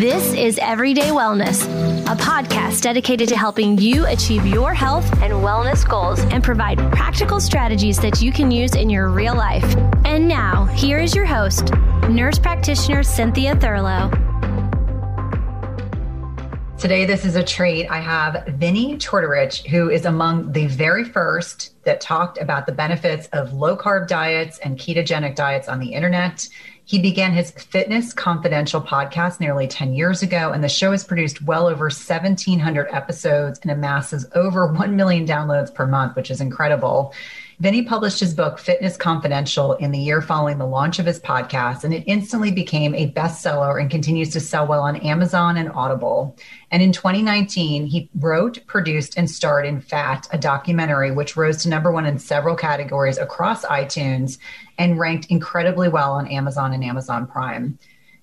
This is Everyday Wellness, a podcast dedicated to helping you achieve your health and wellness goals and provide practical strategies that you can use in your real life. And now, here is your host, nurse practitioner Cynthia Thurlow. Today, this is a treat. I have Vinnie Tortorich, who is among the very first that talked about the benefits of low carb diets and ketogenic diets on the internet. He began his Fitness Confidential podcast nearly 10 years ago, and the show has produced well over 1,700 episodes and amasses over 1 million downloads per month, which is incredible. Then he published his book, Fitness Confidential, in the year following the launch of his podcast, and it instantly became a bestseller and continues to sell well on Amazon and Audible. And in 2019, he wrote, produced, and starred in Fat, a documentary which rose to number one in several categories across iTunes and ranked incredibly well on Amazon and Amazon Prime.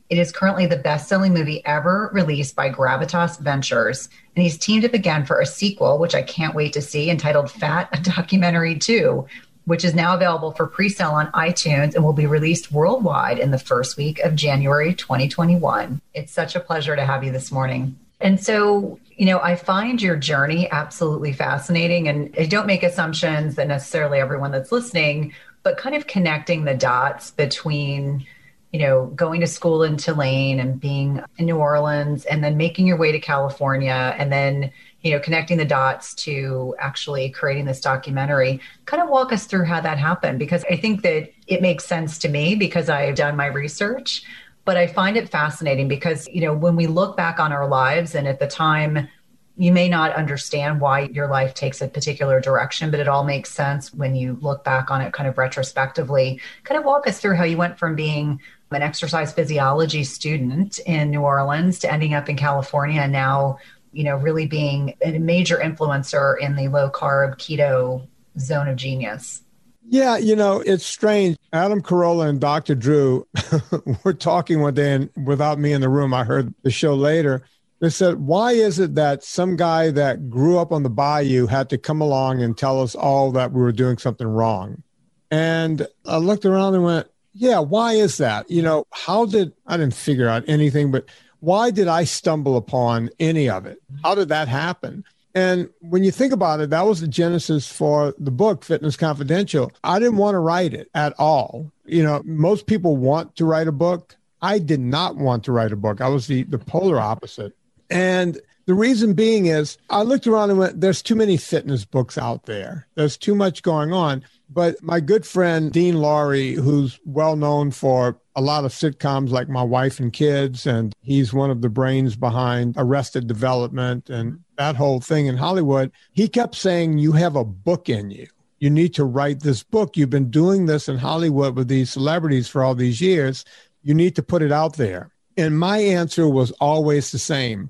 It is currently the best selling movie ever released by Gravitas Ventures. And he's teamed up again for a sequel, which I can't wait to see, entitled Fat, a Documentary 2, which is now available for pre sale on iTunes and will be released worldwide in the first week of January 2021. It's such a pleasure to have you this morning. And so, you know, I find your journey absolutely fascinating. And I don't make assumptions that necessarily everyone that's listening but kind of connecting the dots between you know going to school in Tulane and being in New Orleans and then making your way to California and then you know connecting the dots to actually creating this documentary. Kind of walk us through how that happened because I think that it makes sense to me because I've done my research but I find it fascinating because you know when we look back on our lives and at the time you may not understand why your life takes a particular direction, but it all makes sense when you look back on it kind of retrospectively. Kind of walk us through how you went from being an exercise physiology student in New Orleans to ending up in California and now, you know, really being a major influencer in the low carb keto zone of genius. Yeah, you know, it's strange. Adam Carolla and Dr. Drew were talking one day, and without me in the room, I heard the show later they said, why is it that some guy that grew up on the bayou had to come along and tell us all that we were doing something wrong? And I looked around and went, yeah, why is that? You know, how did I didn't figure out anything, but why did I stumble upon any of it? How did that happen? And when you think about it, that was the genesis for the book, Fitness Confidential. I didn't want to write it at all. You know, most people want to write a book. I did not want to write a book. I was the, the polar opposite. And the reason being is I looked around and went, there's too many fitness books out there. There's too much going on. But my good friend, Dean Lorey, who's well known for a lot of sitcoms like My Wife and Kids, and he's one of the brains behind Arrested Development and that whole thing in Hollywood, he kept saying, You have a book in you. You need to write this book. You've been doing this in Hollywood with these celebrities for all these years. You need to put it out there. And my answer was always the same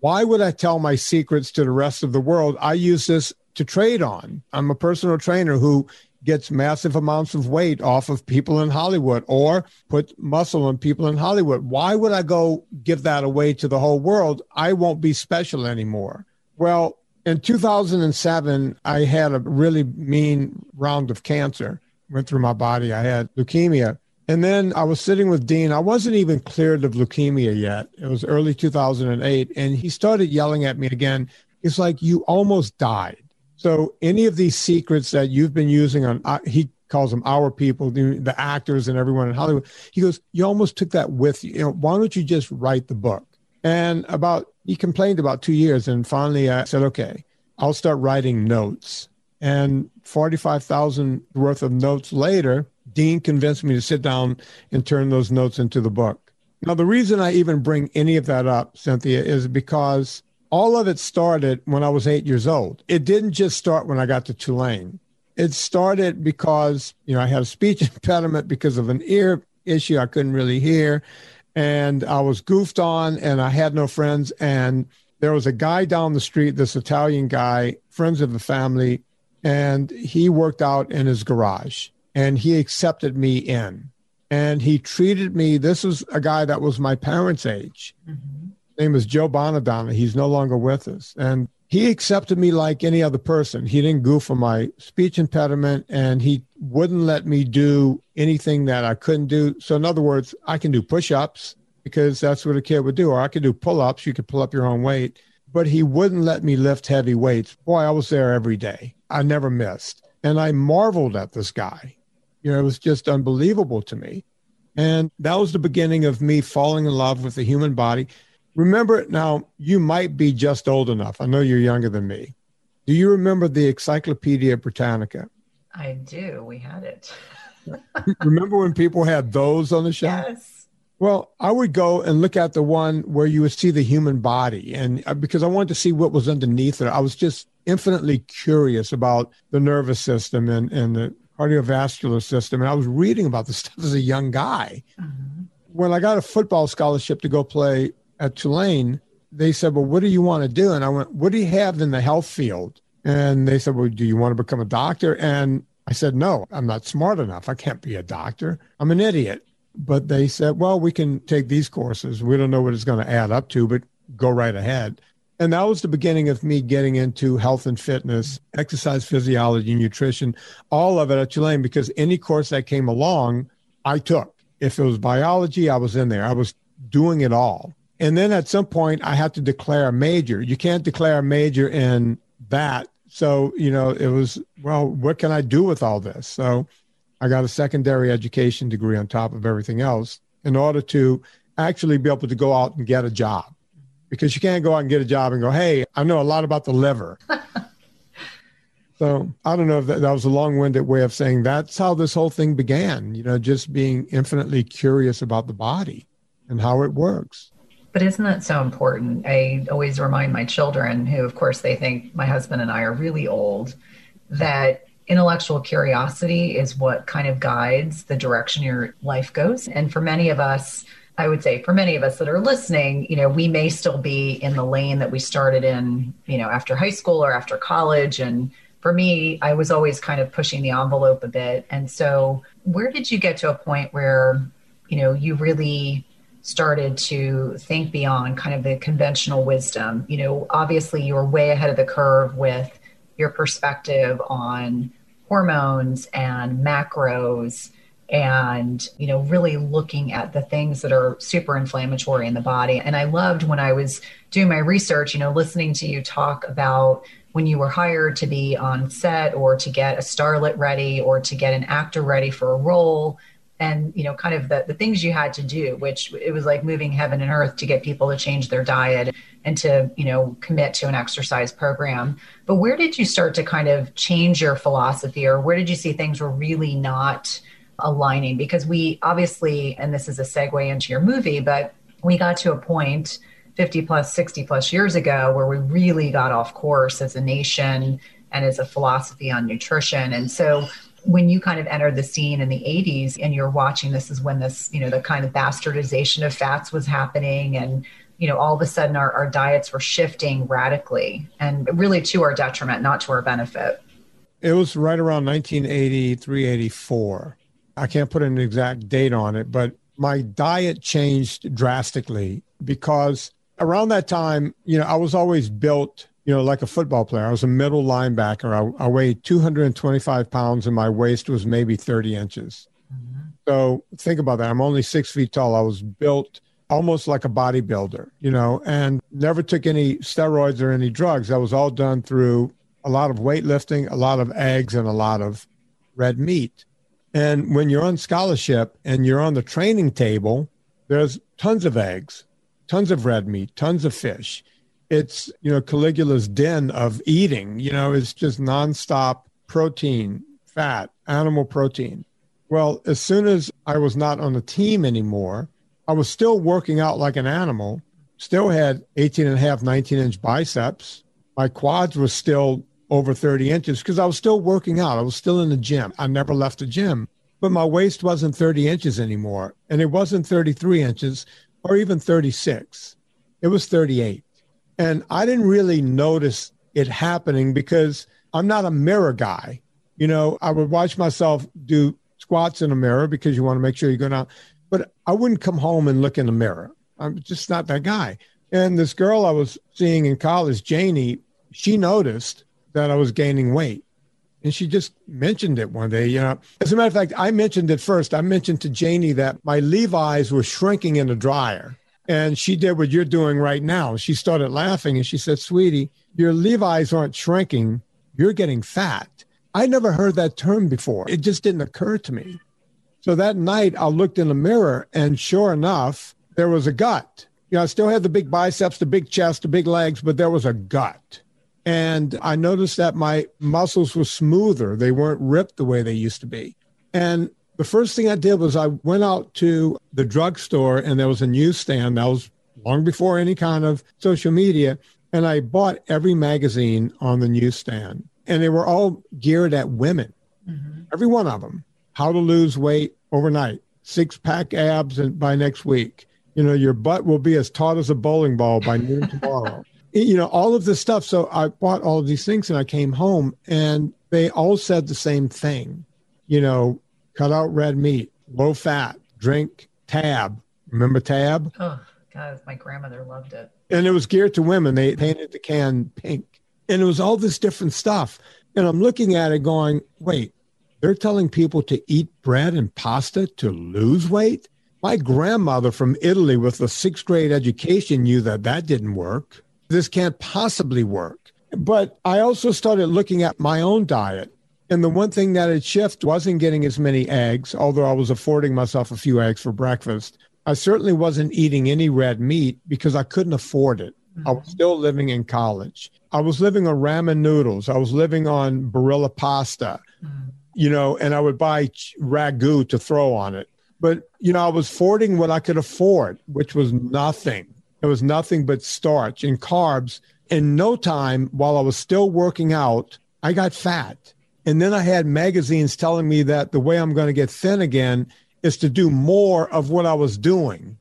why would I tell my secrets to the rest of the world? I use this to trade on. I'm a personal trainer who gets massive amounts of weight off of people in Hollywood or put muscle on people in Hollywood. Why would I go give that away to the whole world? I won't be special anymore. Well, in 2007, I had a really mean round of cancer, went through my body. I had leukemia. And then I was sitting with Dean. I wasn't even cleared of leukemia yet. It was early 2008. And he started yelling at me again. It's like, you almost died. So, any of these secrets that you've been using on, uh, he calls them our people, the, the, actors and everyone in Hollywood, he goes, You almost took that with you. you know, why don't you just write the book? And about, he complained about two years. And finally, I said, Okay, I'll start writing notes. And 45,000 worth of notes later, Dean convinced me to sit down and turn those notes into the book. Now, the reason I even bring any of that up, Cynthia, is because all of it started when I was eight years old. It didn't just start when I got to Tulane. It started because, you know, I had a speech impediment because of an ear issue. I couldn't really hear. And I was goofed on and I had no friends. And there was a guy down the street, this Italian guy, friends of the family, and he worked out in his garage and he accepted me in. And he treated me, this was a guy that was my parents' age. Mm-hmm. Name is Joe Bonadonna. He's no longer with us. And he accepted me like any other person. He didn't goof on my speech impediment and he wouldn't let me do anything that I couldn't do. So, in other words, I can do push ups because that's what a kid would do. Or I could do pull ups, you could pull up your own weight, but he wouldn't let me lift heavy weights. Boy, I was there every day. I never missed. And I marveled at this guy. You know, it was just unbelievable to me. And that was the beginning of me falling in love with the human body. Remember now, you might be just old enough. I know you're younger than me. Do you remember the Encyclopedia Britannica? I do. We had it. remember when people had those on the shelf? Yes. Well, I would go and look at the one where you would see the human body. And uh, because I wanted to see what was underneath it, I was just infinitely curious about the nervous system and, and the cardiovascular system. And I was reading about this stuff as a young guy. Mm-hmm. When I got a football scholarship to go play at Tulane, they said, Well, what do you want to do? And I went, What do you have in the health field? And they said, Well, do you want to become a doctor? And I said, No, I'm not smart enough. I can't be a doctor. I'm an idiot. But they said, Well, we can take these courses. We don't know what it's going to add up to, but go right ahead. And that was the beginning of me getting into health and fitness, exercise physiology, nutrition, all of it at Tulane, because any course that came along, I took. If it was biology, I was in there. I was doing it all. And then at some point, I had to declare a major. You can't declare a major in that. So, you know, it was, well, what can I do with all this? So I got a secondary education degree on top of everything else in order to actually be able to go out and get a job because you can't go out and get a job and go, hey, I know a lot about the liver. so I don't know if that, that was a long winded way of saying that's how this whole thing began, you know, just being infinitely curious about the body and how it works. But isn't that so important? I always remind my children, who, of course, they think my husband and I are really old, that intellectual curiosity is what kind of guides the direction your life goes. And for many of us, I would say for many of us that are listening, you know, we may still be in the lane that we started in, you know, after high school or after college. And for me, I was always kind of pushing the envelope a bit. And so, where did you get to a point where, you know, you really started to think beyond kind of the conventional wisdom? You know, obviously, you were way ahead of the curve with your perspective on hormones and macros and you know really looking at the things that are super inflammatory in the body. And i loved when i was doing my research you know listening to you talk about when you were hired to be on set or to get a starlet ready or to get an actor ready for a role. And you know kind of the, the things you had to do which it was like moving heaven and earth to get people to change their diet and to you know commit to an exercise program. But where did you start to kind of change your philosophy or where did you see things were really not aligning because we obviously, and this is a segue into your movie, but we got to a point 50 plus, 60 plus years ago where we really got off course as a nation and as a philosophy on nutrition. And so when you kind of entered the scene in the 80s and you're watching this is when this, you know, the kind of bastardization of fats was happening and you know, all of a sudden our, our diets were shifting radically and really to our detriment, not to our benefit. It was right around 1983, 84 I can't put an exact date on it, but my diet changed drastically because around that time, you know, I was always built, you know, like a football player. I was a middle linebacker. I, I weighed 225 pounds and my waist was maybe 30 inches. Mm-hmm. So think about that. I'm only six feet tall. I was built almost like a bodybuilder, you know, and never took any steroids or any drugs. That was all done through a lot of weightlifting, a lot of eggs, and a lot of red meat. And when you're on scholarship and you're on the training table, there's tons of eggs, tons of red meat, tons of fish. It's, you know, Caligula's den of eating, you know, it's just nonstop protein, fat, animal protein. Well, as soon as I was not on the team anymore, I was still working out like an animal, still had 18 and a half, 19 inch biceps. My quads were still over 30 inches because I was still working out. I was still in the gym. I never left the gym, but my waist wasn't 30 inches anymore. And it wasn't 33 inches or even 36. It was 38. And I didn't really notice it happening because I'm not a mirror guy. You know, I would watch myself do squats in a mirror because you want to make sure you're going out, but I wouldn't come home and look in the mirror. I'm just not that guy. And this girl I was seeing in college, Janie, she noticed that I was gaining weight. And she just mentioned it one day, you know. As a matter of fact, I mentioned it first. I mentioned to Janie that my Levi's were shrinking in the dryer. And she did what you're doing right now. She started laughing and she said, Sweetie, your Levi's aren't shrinking. You're getting fat. I never heard that term before. It just didn't occur to me. So that night, I looked in the mirror, and sure enough, there was a gut. You know, I still had the big biceps, the big chest, the big legs, but there was a gut. And I noticed that my muscles were smoother. They weren't ripped the way they used to be. And the first thing I did was I went out to the drugstore and there was a newsstand. That was long before any kind of social media. And I bought every magazine on the newsstand. And they were all geared at women, mm-hmm. every one of them. How to lose weight overnight, six pack abs and by next week. You know, your butt will be as taut as a bowling ball by noon tomorrow. you know, all of this stuff. So I bought all of these things and I came home and they all said the same thing. You know, cut out red meat, low fat, drink tab. Remember tab? Oh, God, my grandmother loved it. And it was geared to women. They painted the can pink. And it was all this different stuff. And I'm looking at it going, wait, they're telling people to eat bread and pasta to lose weight? My grandmother from Italy with a sixth grade education knew that that didn't work. This can't possibly work. But I also started looking at my own diet. And the one thing that had shifted wasn't getting as many eggs, although I was affording myself a few eggs for breakfast. I certainly wasn't eating any red meat because I couldn't afford it. I was mm-hmm. still living in college. I was living on ramen noodles. I was living on Barilla pasta, mm-hmm. you know, and I would buy ragu to throw on it. But, you know, I was affording what I could afford, which was nothing. It was nothing but starch and carbs. In no time, while I was still working out, I got fat. And then I had magazines telling me that the way I'm going to get thin again is to do more of what I was doing.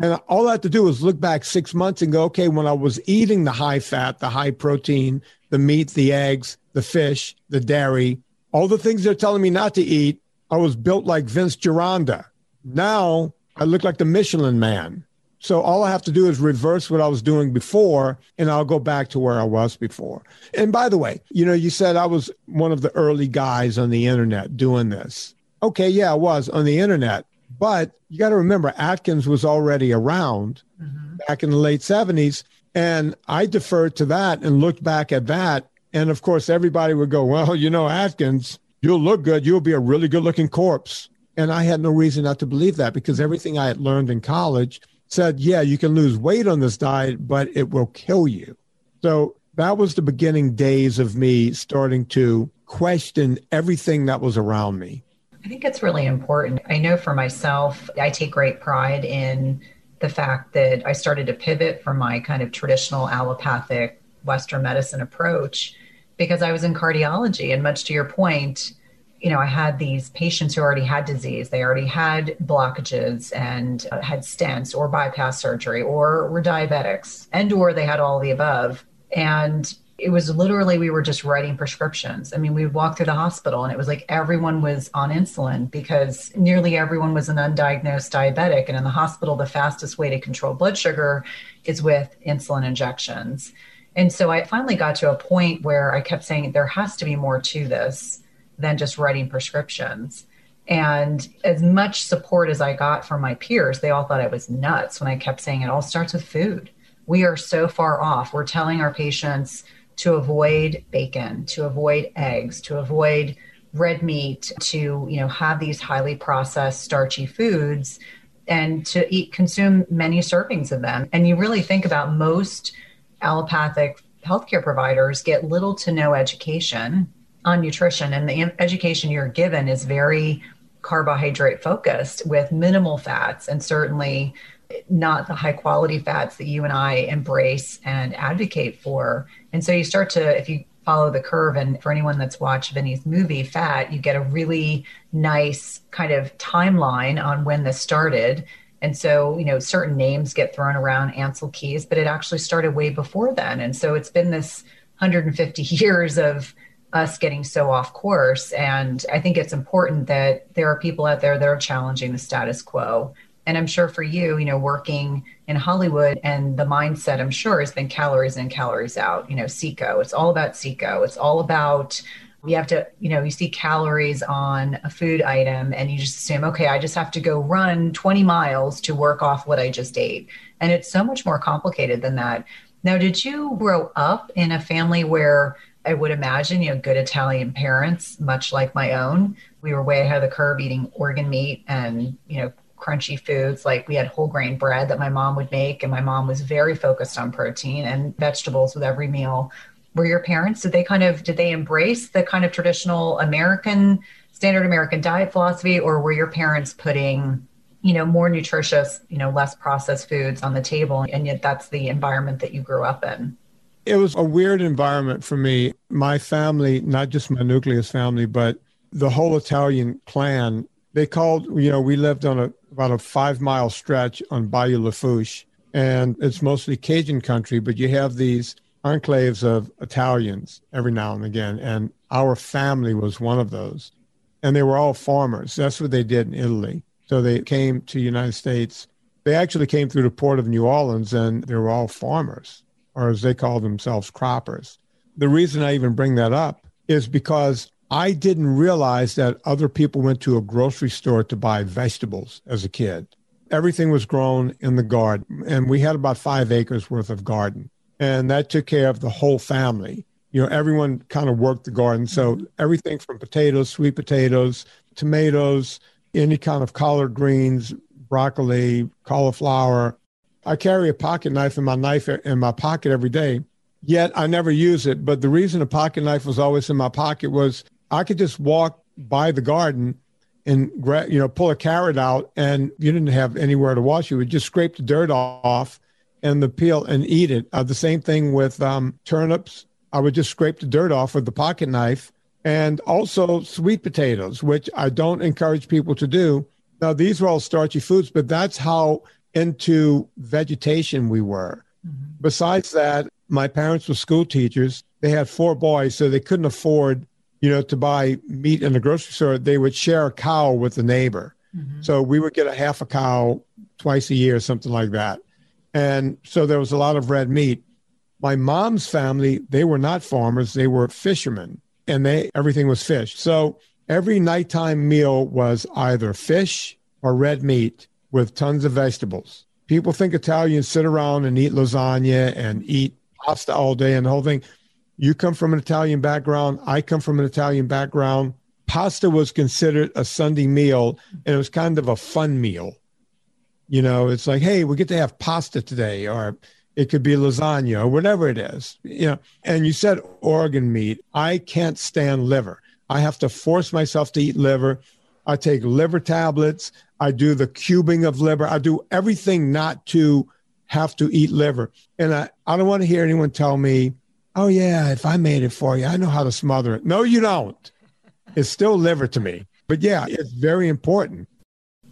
And all I had to do was look back six months and go, okay, when I was eating the high fat, the high protein, the meat, the eggs, the fish, the dairy, all the things they're telling me not to eat, I was built like Vince Gironda. Now I look like the Michelin man. So all I have to do is reverse what I was doing before, and I'll go back to where I was before. And by the way, you know, you said I was one of the early guys on the internet doing this. Okay, yeah, I was on the internet, but you got to remember Atkins was already around mm-hmm. back in the late 70s. And I deferred to that and looked back at that. And of course, everybody would go, Well, you know, Atkins, you'll look good. You'll be a really good looking corpse. And I had no reason not to believe that because everything I had learned in college said, yeah, you can lose weight on this diet, but it will kill you. So that was the beginning days of me starting to question everything that was around me. I think it's really important. I know for myself, I take great pride in the fact that I started to pivot from my kind of traditional allopathic Western medicine approach because I was in cardiology. And much to your point, you know, I had these patients who already had disease. They already had blockages and uh, had stents or bypass surgery or were diabetics and or they had all the above. And it was literally we were just writing prescriptions. I mean, we would walk through the hospital and it was like everyone was on insulin because nearly everyone was an undiagnosed diabetic. And in the hospital, the fastest way to control blood sugar is with insulin injections. And so I finally got to a point where I kept saying there has to be more to this than just writing prescriptions. And as much support as I got from my peers, they all thought I was nuts when I kept saying it all starts with food. We are so far off. We're telling our patients to avoid bacon, to avoid eggs, to avoid red meat, to you know have these highly processed starchy foods and to eat consume many servings of them. And you really think about most allopathic healthcare providers get little to no education on nutrition and the education you're given is very carbohydrate focused with minimal fats and certainly not the high quality fats that you and I embrace and advocate for. And so you start to, if you follow the curve, and for anyone that's watched Vinnie's movie, Fat, you get a really nice kind of timeline on when this started. And so, you know, certain names get thrown around, Ancel Keys, but it actually started way before then. And so it's been this 150 years of us getting so off course. And I think it's important that there are people out there that are challenging the status quo. And I'm sure for you, you know, working in Hollywood and the mindset, I'm sure, has been calories in, calories out. You know, CICO. It's all about CICO. It's all about you have to, you know, you see calories on a food item and you just assume, okay, I just have to go run 20 miles to work off what I just ate. And it's so much more complicated than that. Now, did you grow up in a family where I would imagine, you know, good Italian parents, much like my own, we were way ahead of the curve eating organ meat and, you know, crunchy foods. Like we had whole grain bread that my mom would make, and my mom was very focused on protein and vegetables with every meal. Were your parents did they kind of did they embrace the kind of traditional american standard american diet philosophy or were your parents putting you know more nutritious you know less processed foods on the table and yet that's the environment that you grew up in it was a weird environment for me my family not just my nucleus family but the whole italian clan they called you know we lived on a about a five mile stretch on bayou lafourche and it's mostly cajun country but you have these enclaves of Italians every now and again, and our family was one of those. And they were all farmers. That's what they did in Italy. So they came to the United States. They actually came through the port of New Orleans, and they were all farmers, or as they call themselves, croppers. The reason I even bring that up is because I didn't realize that other people went to a grocery store to buy vegetables as a kid. Everything was grown in the garden, and we had about five acres worth of garden and that took care of the whole family. You know, everyone kind of worked the garden. So everything from potatoes, sweet potatoes, tomatoes, any kind of collard greens, broccoli, cauliflower. I carry a pocket knife in my knife in my pocket every day. Yet I never use it. But the reason a pocket knife was always in my pocket was I could just walk by the garden and you know, pull a carrot out, and you didn't have anywhere to wash. You would just scrape the dirt off and the peel and eat it. Uh, the same thing with um, turnips. I would just scrape the dirt off with the pocket knife, and also sweet potatoes, which I don't encourage people to do. Now, these are all starchy foods, but that's how into vegetation we were. Mm-hmm. Besides that, my parents were school teachers. They had four boys, so they couldn't afford, you know, to buy meat in the grocery store. They would share a cow with the neighbor. Mm-hmm. So we would get a half a cow twice a year, something like that. And so there was a lot of red meat. My mom's family, they were not farmers, they were fishermen, and they everything was fish. So every nighttime meal was either fish or red meat with tons of vegetables. People think Italians sit around and eat lasagna and eat pasta all day and the whole thing. You come from an Italian background. I come from an Italian background. Pasta was considered a Sunday meal, and it was kind of a fun meal. You know, it's like, hey, we get to have pasta today, or it could be lasagna, or whatever it is. You know, and you said organ meat. I can't stand liver. I have to force myself to eat liver. I take liver tablets. I do the cubing of liver. I do everything not to have to eat liver. And I, I don't want to hear anyone tell me, oh, yeah, if I made it for you, I know how to smother it. No, you don't. It's still liver to me. But yeah, it's very important.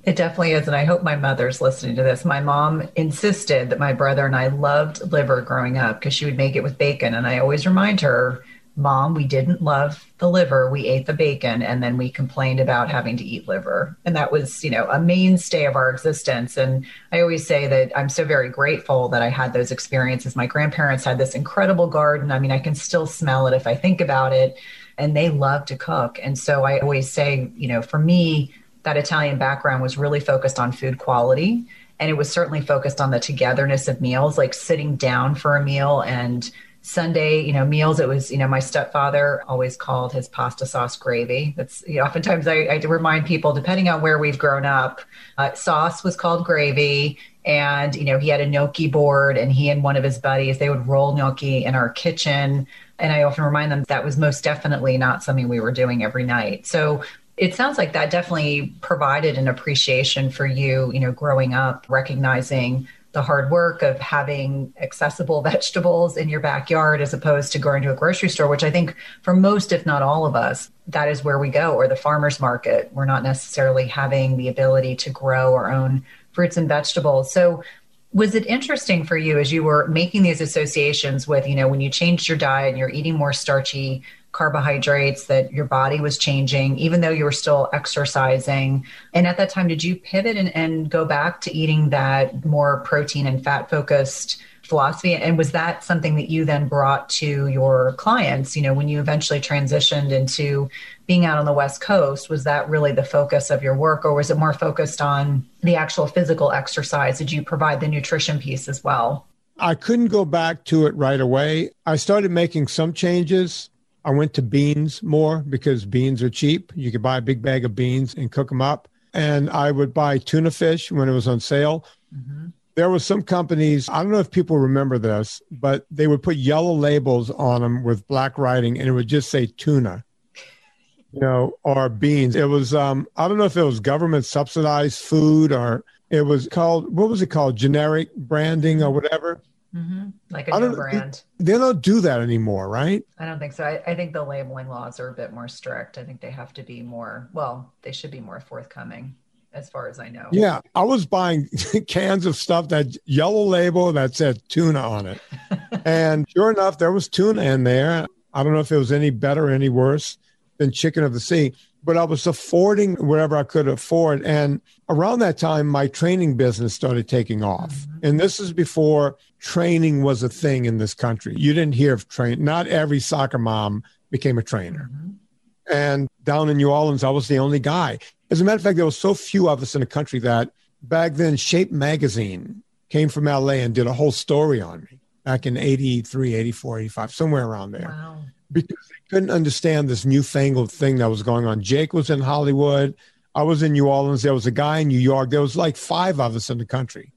It definitely is. And I hope my mother's listening to this. My mom insisted that my brother and I loved liver growing up because she would make it with bacon. And I always remind her, Mom, we didn't love the liver. We ate the bacon and then we complained about having to eat liver. And that was, you know, a mainstay of our existence. And I always say that I'm so very grateful that I had those experiences. My grandparents had this incredible garden. I mean, I can still smell it if I think about it. And they love to cook. And so I always say, you know, for me, that Italian background was really focused on food quality. And it was certainly focused on the togetherness of meals, like sitting down for a meal and Sunday, you know, meals. It was, you know, my stepfather always called his pasta sauce gravy. That's you know, oftentimes I, I remind people, depending on where we've grown up, uh, sauce was called gravy. And, you know, he had a gnocchi board and he and one of his buddies, they would roll gnocchi in our kitchen. And I often remind them that was most definitely not something we were doing every night. So it sounds like that definitely provided an appreciation for you, you know, growing up, recognizing the hard work of having accessible vegetables in your backyard as opposed to going to a grocery store, which I think for most, if not all of us, that is where we go, or the farmer's market. We're not necessarily having the ability to grow our own fruits and vegetables. So, was it interesting for you as you were making these associations with, you know, when you changed your diet and you're eating more starchy carbohydrates, that your body was changing, even though you were still exercising. And at that time, did you pivot and, and go back to eating that more protein and fat focused philosophy. And was that something that you then brought to your clients? You know, when you eventually transitioned into being out on the West Coast, was that really the focus of your work, or was it more focused on the actual physical exercise? Did you provide the nutrition piece as well? I couldn't go back to it right away. I started making some changes. I went to beans more because beans are cheap. You could buy a big bag of beans and cook them up. And I would buy tuna fish when it was on sale. Mm-hmm. There were some companies, I don't know if people remember this, but they would put yellow labels on them with black writing and it would just say tuna you know, or beans. It was um, I don't know if it was government subsidized food or it was called what was it called generic branding or whatever. Mm-hmm. Like a new brand. They don't do that anymore, right? I don't think so. I, I, think the labeling laws are a bit more strict. I think they have to be more, well, they should be more forthcoming as far as I know. Yeah. I was buying cans of stuff that yellow label that said tuna on it. and sure enough, there was tuna in there. I don't know if it was any better or any worse than chicken of the sea but I was affording whatever I could afford. And around that time, my training business started taking off. Mm-hmm. And this is before training was a thing in this country. You didn't hear of train. Not every soccer mom became a trainer. Mm-hmm. And down in New Orleans, I was the only guy. As a matter of fact, there were so few of us in the country that back then, Shape Magazine came from LA and did a whole story on me back in 83, 84, 85, somewhere around there. Wow. Because they couldn't understand this newfangled thing that was going on. Jake was in Hollywood. I was in New Orleans. There was a guy in New York. There was like five of us in the country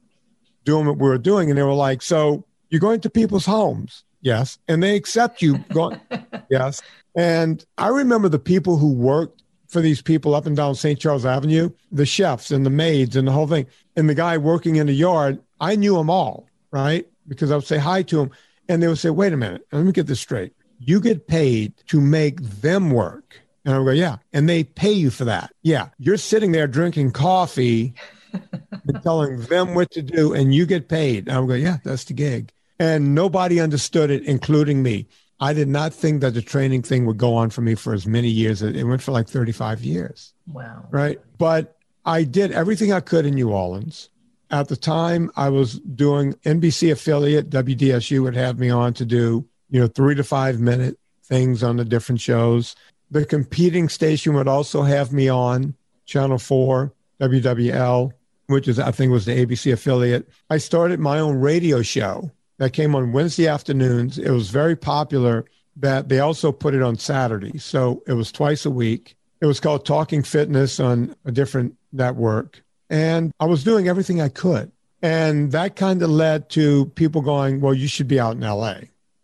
doing what we were doing. And they were like, So you're going to people's homes? Yes. And they accept you going, yes. And I remember the people who worked for these people up and down St. Charles Avenue, the chefs and the maids and the whole thing. And the guy working in the yard, I knew them all, right? Because I would say hi to them. And they would say, Wait a minute, let me get this straight you get paid to make them work. And I would go, yeah. And they pay you for that. Yeah. You're sitting there drinking coffee and telling them what to do, and you get paid. And I go, yeah, that's the gig. And nobody understood it, including me. I did not think that the training thing would go on for me for as many years. It went for like 35 years. Wow. Right. But I did everything I could in New Orleans. At the time, I was doing NBC affiliate, WDSU would have me on to do you know, three to five minute things on the different shows. The competing station would also have me on Channel 4, WWL, which is, I think, was the ABC affiliate. I started my own radio show that came on Wednesday afternoons. It was very popular that they also put it on Saturday, So it was twice a week. It was called Talking Fitness on a different network. And I was doing everything I could. And that kind of led to people going, well, you should be out in LA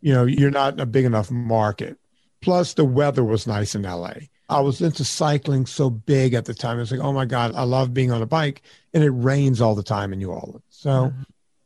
you know, you're not a big enough market. Plus, the weather was nice in LA. I was into cycling so big at the time. It's like, oh my God, I love being on a bike. And it rains all the time in New Orleans. So mm-hmm.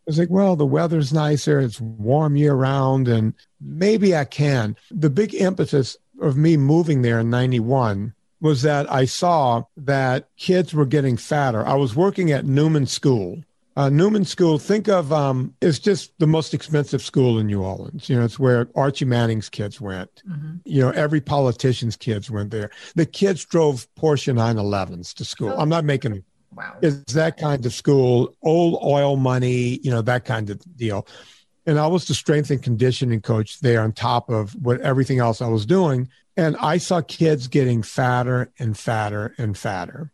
it's like, well, the weather's nicer. It's warm year round. And maybe I can. The big impetus of me moving there in 91 was that I saw that kids were getting fatter. I was working at Newman School uh, Newman School, think of um, it's just the most expensive school in New Orleans. You know, it's where Archie Manning's kids went. Mm-hmm. You know, every politician's kids went there. The kids drove Porsche 911s to school. Oh. I'm not making wow. It's that kind of school, old oil money, you know, that kind of deal. And I was the strength and conditioning coach there on top of what everything else I was doing. And I saw kids getting fatter and fatter and fatter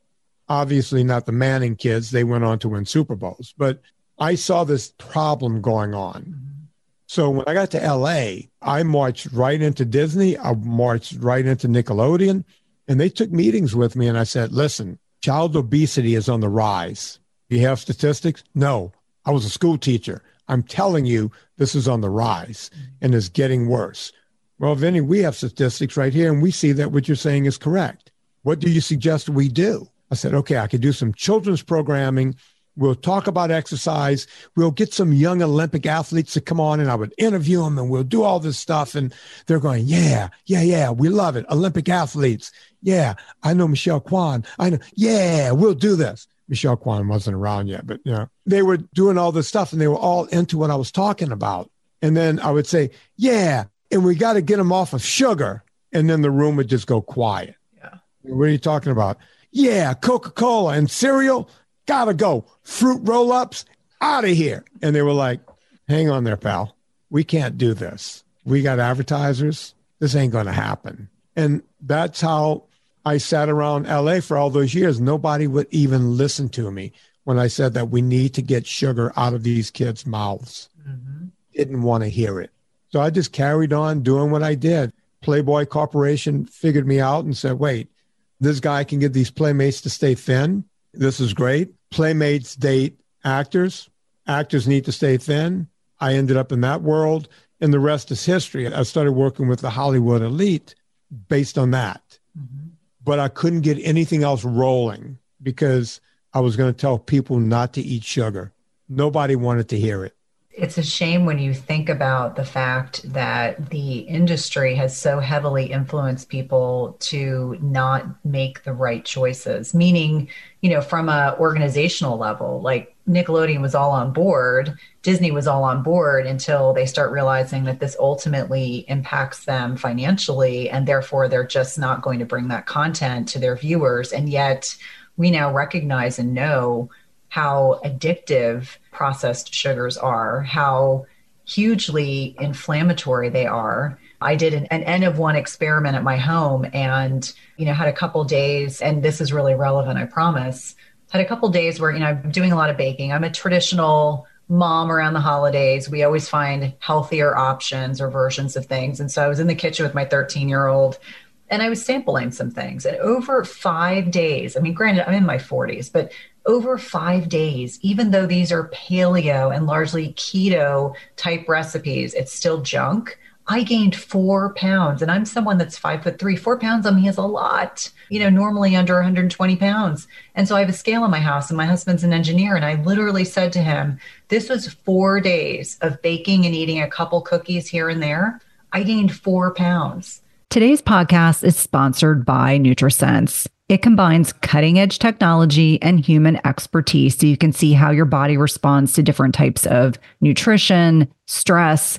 obviously not the Manning kids. They went on to win Super Bowls, but I saw this problem going on. So when I got to LA, I marched right into Disney. I marched right into Nickelodeon, and they took meetings with me. And I said, listen, child obesity is on the rise. Do you have statistics? No. I was a school teacher. I'm telling you, this is on the rise and is getting worse. Well, Vinnie, we have statistics right here, and we see that what you're saying is correct. What do you suggest we do? I said, okay, I could do some children's programming. We'll talk about exercise. We'll get some young Olympic athletes to come on and I would interview them and we'll do all this stuff. And they're going, yeah, yeah, yeah, we love it. Olympic athletes. Yeah, I know Michelle Kwan. I know, yeah, we'll do this. Michelle Kwan wasn't around yet, but you know, they were doing all this stuff and they were all into what I was talking about. And then I would say, yeah, and we got to get them off of sugar. And then the room would just go quiet. Yeah. What are you talking about? Yeah, Coca Cola and cereal, gotta go. Fruit roll ups, out of here. And they were like, hang on there, pal. We can't do this. We got advertisers. This ain't to happen. And that's how I sat around LA for all those years. Nobody would even listen to me when I said that we need to get sugar out of these kids' mouths. Mm-hmm. Didn't want to hear it. So I just carried on doing what I did. Playboy Corporation figured me out and said, wait, this guy can get these playmates to stay thin. This is great. Playmates date actors. Actors need to stay thin. I ended up in that world, and the rest is history. I started working with the Hollywood elite based on that. Mm-hmm. But I couldn't get anything else rolling because I was going to tell people not to eat sugar. Nobody wanted to hear it it's a shame when you think about the fact that the industry has so heavily influenced people to not make the right choices. Meaning you know from a organizational level like nickelodeon was all on board disney was all on board until they start realizing that this ultimately impacts them financially and therefore they're just not going to bring that content to their viewers. And yet we now recognize and know how addictive processed sugars are, how hugely inflammatory they are. I did an, N of one experiment at my home and, you know, had a couple days, and this is really relevant, I promise. Had a couple days where, you know, I'm doing a lot of baking. I'm a traditional mom around the holidays. We always find healthier options or versions of things. And so I was in the kitchen with my 13 year old and I was sampling some things. And over five days, I mean, granted, I'm in my 40s, but over five days, even though these are paleo and largely keto type recipes, it's still junk. I gained four pounds and I'm someone that's five foot three. Four pounds on me is a lot, you know, normally under 120 pounds. And so I have a scale in my house and my husband's an engineer. And I literally said to him, this was four days of baking and eating a couple cookies here and there. I gained four pounds. Today's podcast is sponsored by NutriSense. It combines cutting edge technology and human expertise so you can see how your body responds to different types of nutrition, stress,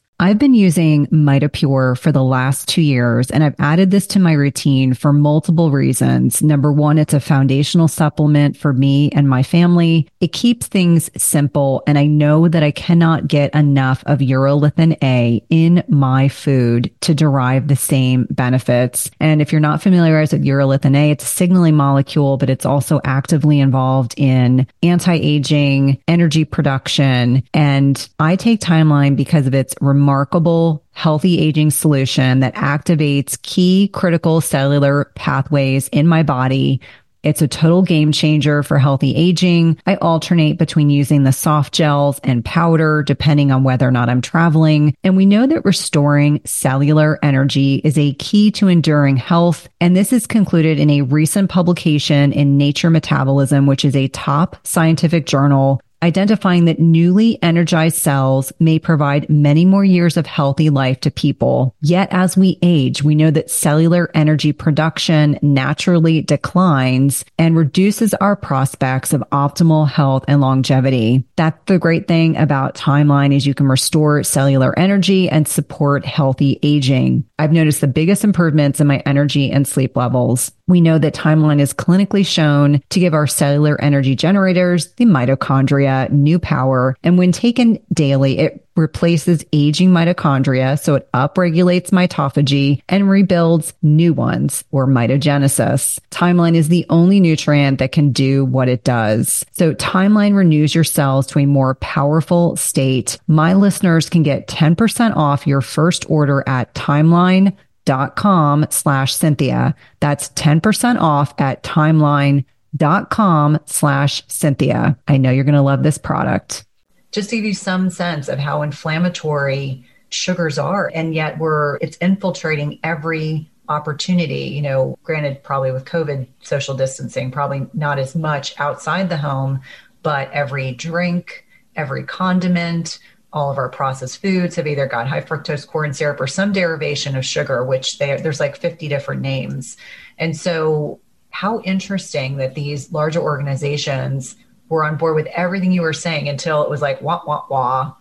I've been using MitoPure for the last two years, and I've added this to my routine for multiple reasons. Number one, it's a foundational supplement for me and my family. It keeps things simple, and I know that I cannot get enough of urolithin A in my food to derive the same benefits. And if you're not familiarized with urolithin A, it's a signaling molecule, but it's also actively involved in anti-aging, energy production, and I take Timeline because of its remarkable remarkable healthy aging solution that activates key critical cellular pathways in my body It's a total game changer for healthy aging. I alternate between using the soft gels and powder depending on whether or not I'm traveling. And we know that restoring cellular energy is a key to enduring health. And this is concluded in a recent publication in Nature Metabolism, which is a top scientific journal identifying that newly energized cells may provide many more years of healthy life to people. Yet as we age, we know that cellular energy production naturally declines and reduces our prospects of optimal health and longevity. That's the great thing about Timeline is you can restore cellular energy and support healthy aging. I've noticed the biggest improvements in my energy and sleep levels. We know that timeline is clinically shown to give our cellular energy generators, the mitochondria, new power. And when taken daily, it replaces aging mitochondria. So it upregulates mitophagy and rebuilds new ones or mitogenesis. Timeline is the only nutrient that can do what it does. So timeline renews your cells to a more powerful state. My listeners can get 10% off your first order at timeline dot com slash Cynthia. That's 10% off at timeline dot com slash Cynthia. I know you're going to love this product. Just to give you some sense of how inflammatory sugars are. And yet we're, it's infiltrating every opportunity, you know, granted, probably with COVID social distancing, probably not as much outside the home, but every drink, every condiment, all of our processed foods have either got high fructose corn syrup or some derivation of sugar, which they, there's like 50 different names. And so, how interesting that these larger organizations were on board with everything you were saying until it was like wah wah wah.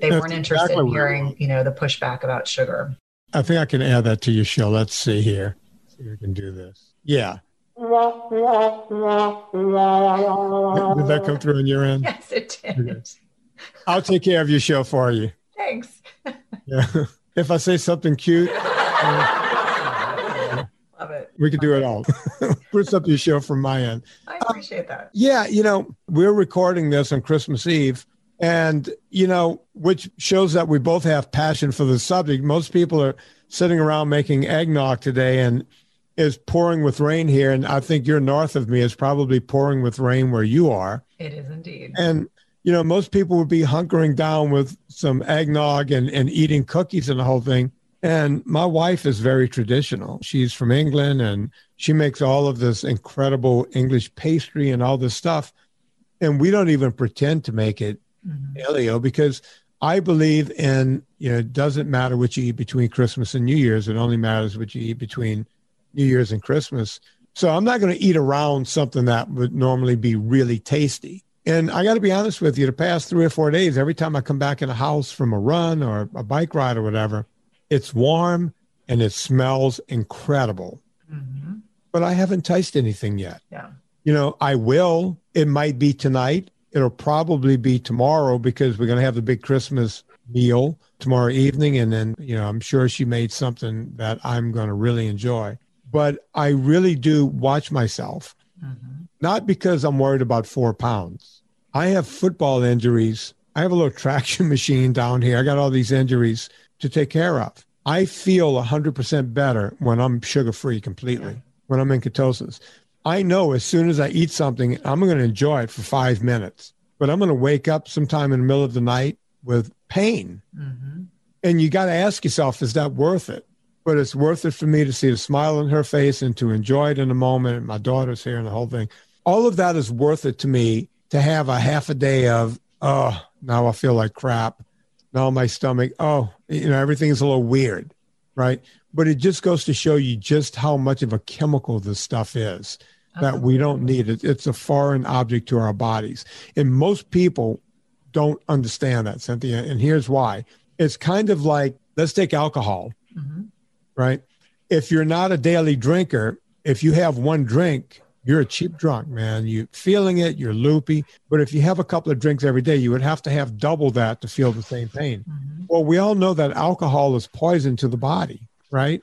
They weren't interested exactly in hearing, you know, the pushback about sugar. I think I can add that to your show. Let's see here. See if we can do this. Yeah. Did that come through on your end? Yes, it did. Okay. I'll take care of your show for you. Thanks. yeah. If I say something cute, uh. We can do it all. Put up your show from my end. I appreciate um, that. Yeah, you know, we're recording this on Christmas Eve, and you know, which shows that we both have passion for the subject. Most people are sitting around making eggnog today, and is pouring with rain here, and I think you're north of me. It's probably pouring with rain where you are. It is indeed. And you know, most people would be hunkering down with some eggnog and, and eating cookies and the whole thing. And my wife is very traditional. She's from England and she makes all of this incredible English pastry and all this stuff. And we don't even pretend to make it mm-hmm. paleo because I believe in, you know, it doesn't matter what you eat between Christmas and New Year's. It only matters what you eat between New Year's and Christmas. So I'm not going to eat around something that would normally be really tasty. And I got to be honest with you, the past three or four days, every time I come back in the house from a run or a bike ride or whatever, it's warm and it smells incredible. Mm-hmm. But I haven't tasted anything yet. Yeah. You know, I will. It might be tonight. It'll probably be tomorrow because we're going to have the big Christmas meal tomorrow evening. And then, you know, I'm sure she made something that I'm going to really enjoy. But I really do watch myself, mm-hmm. not because I'm worried about four pounds I have football injuries. I have a little traction machine down here. I got all these injuries to take care of. I feel 100% better when I'm sugar free completely, when I'm in ketosis. I know as soon as I eat something, I'm going to enjoy it for five minutes, but I'm going to wake up sometime in the middle of the night with pain. Mm-hmm. And you got to ask yourself, is that worth it? But it's worth it for me to see the smile on her face and to enjoy it in a moment. And my daughter's here and the whole thing. All of that is worth it to me to have a half a day of, oh, now I feel like crap. Now my stomach, oh, you know, everything is a little weird, right? But it just goes to show you just how much of a chemical this stuff is that we don't need it. It's a foreign object to our bodies. And most people don't understand that, Cynthia. And here's why it's kind of like let's take alcohol, mm-hmm. right? If you're not a daily drinker, if you have one drink, you're a cheap drunk, man. You're feeling it, you're loopy. But if you have a couple of drinks every day, you would have to have double that to feel the same pain. Mm-hmm. Well, we all know that alcohol is poison to the body, right?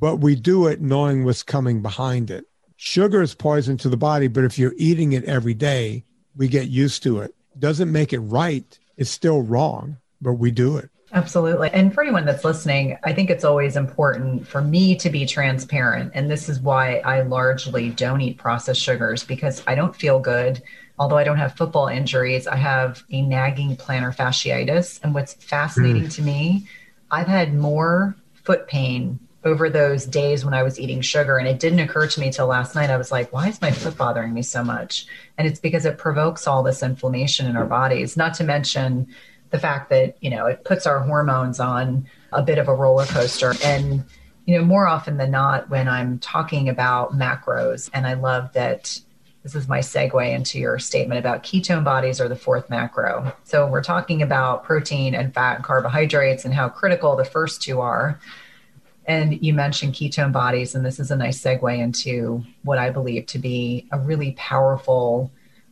But we do it knowing what's coming behind it. Sugar is poison to the body, but if you're eating it every day, we get used to it. Doesn't make it right. It's still wrong, but we do it. Absolutely. And for anyone that's listening, I think it's always important for me to be transparent. And this is why I largely don't eat processed sugars because I don't feel good. Although I don't have football injuries, I have a nagging plantar fasciitis. And what's fascinating mm. to me, I've had more foot pain over those days when I was eating sugar. And it didn't occur to me till last night. I was like, why is my foot bothering me so much? And it's because it provokes all this inflammation in our bodies, not to mention the fact that, you know, it puts our hormones on a bit of a roller coaster. And, you know, more often than not, when I'm talking about macros, and I love that this is my segue into your statement about ketone bodies or the fourth macro. So we're talking about protein and fat and carbohydrates and how critical the first two are. And you mentioned ketone bodies, and this is a nice segue into what I believe to be a really powerful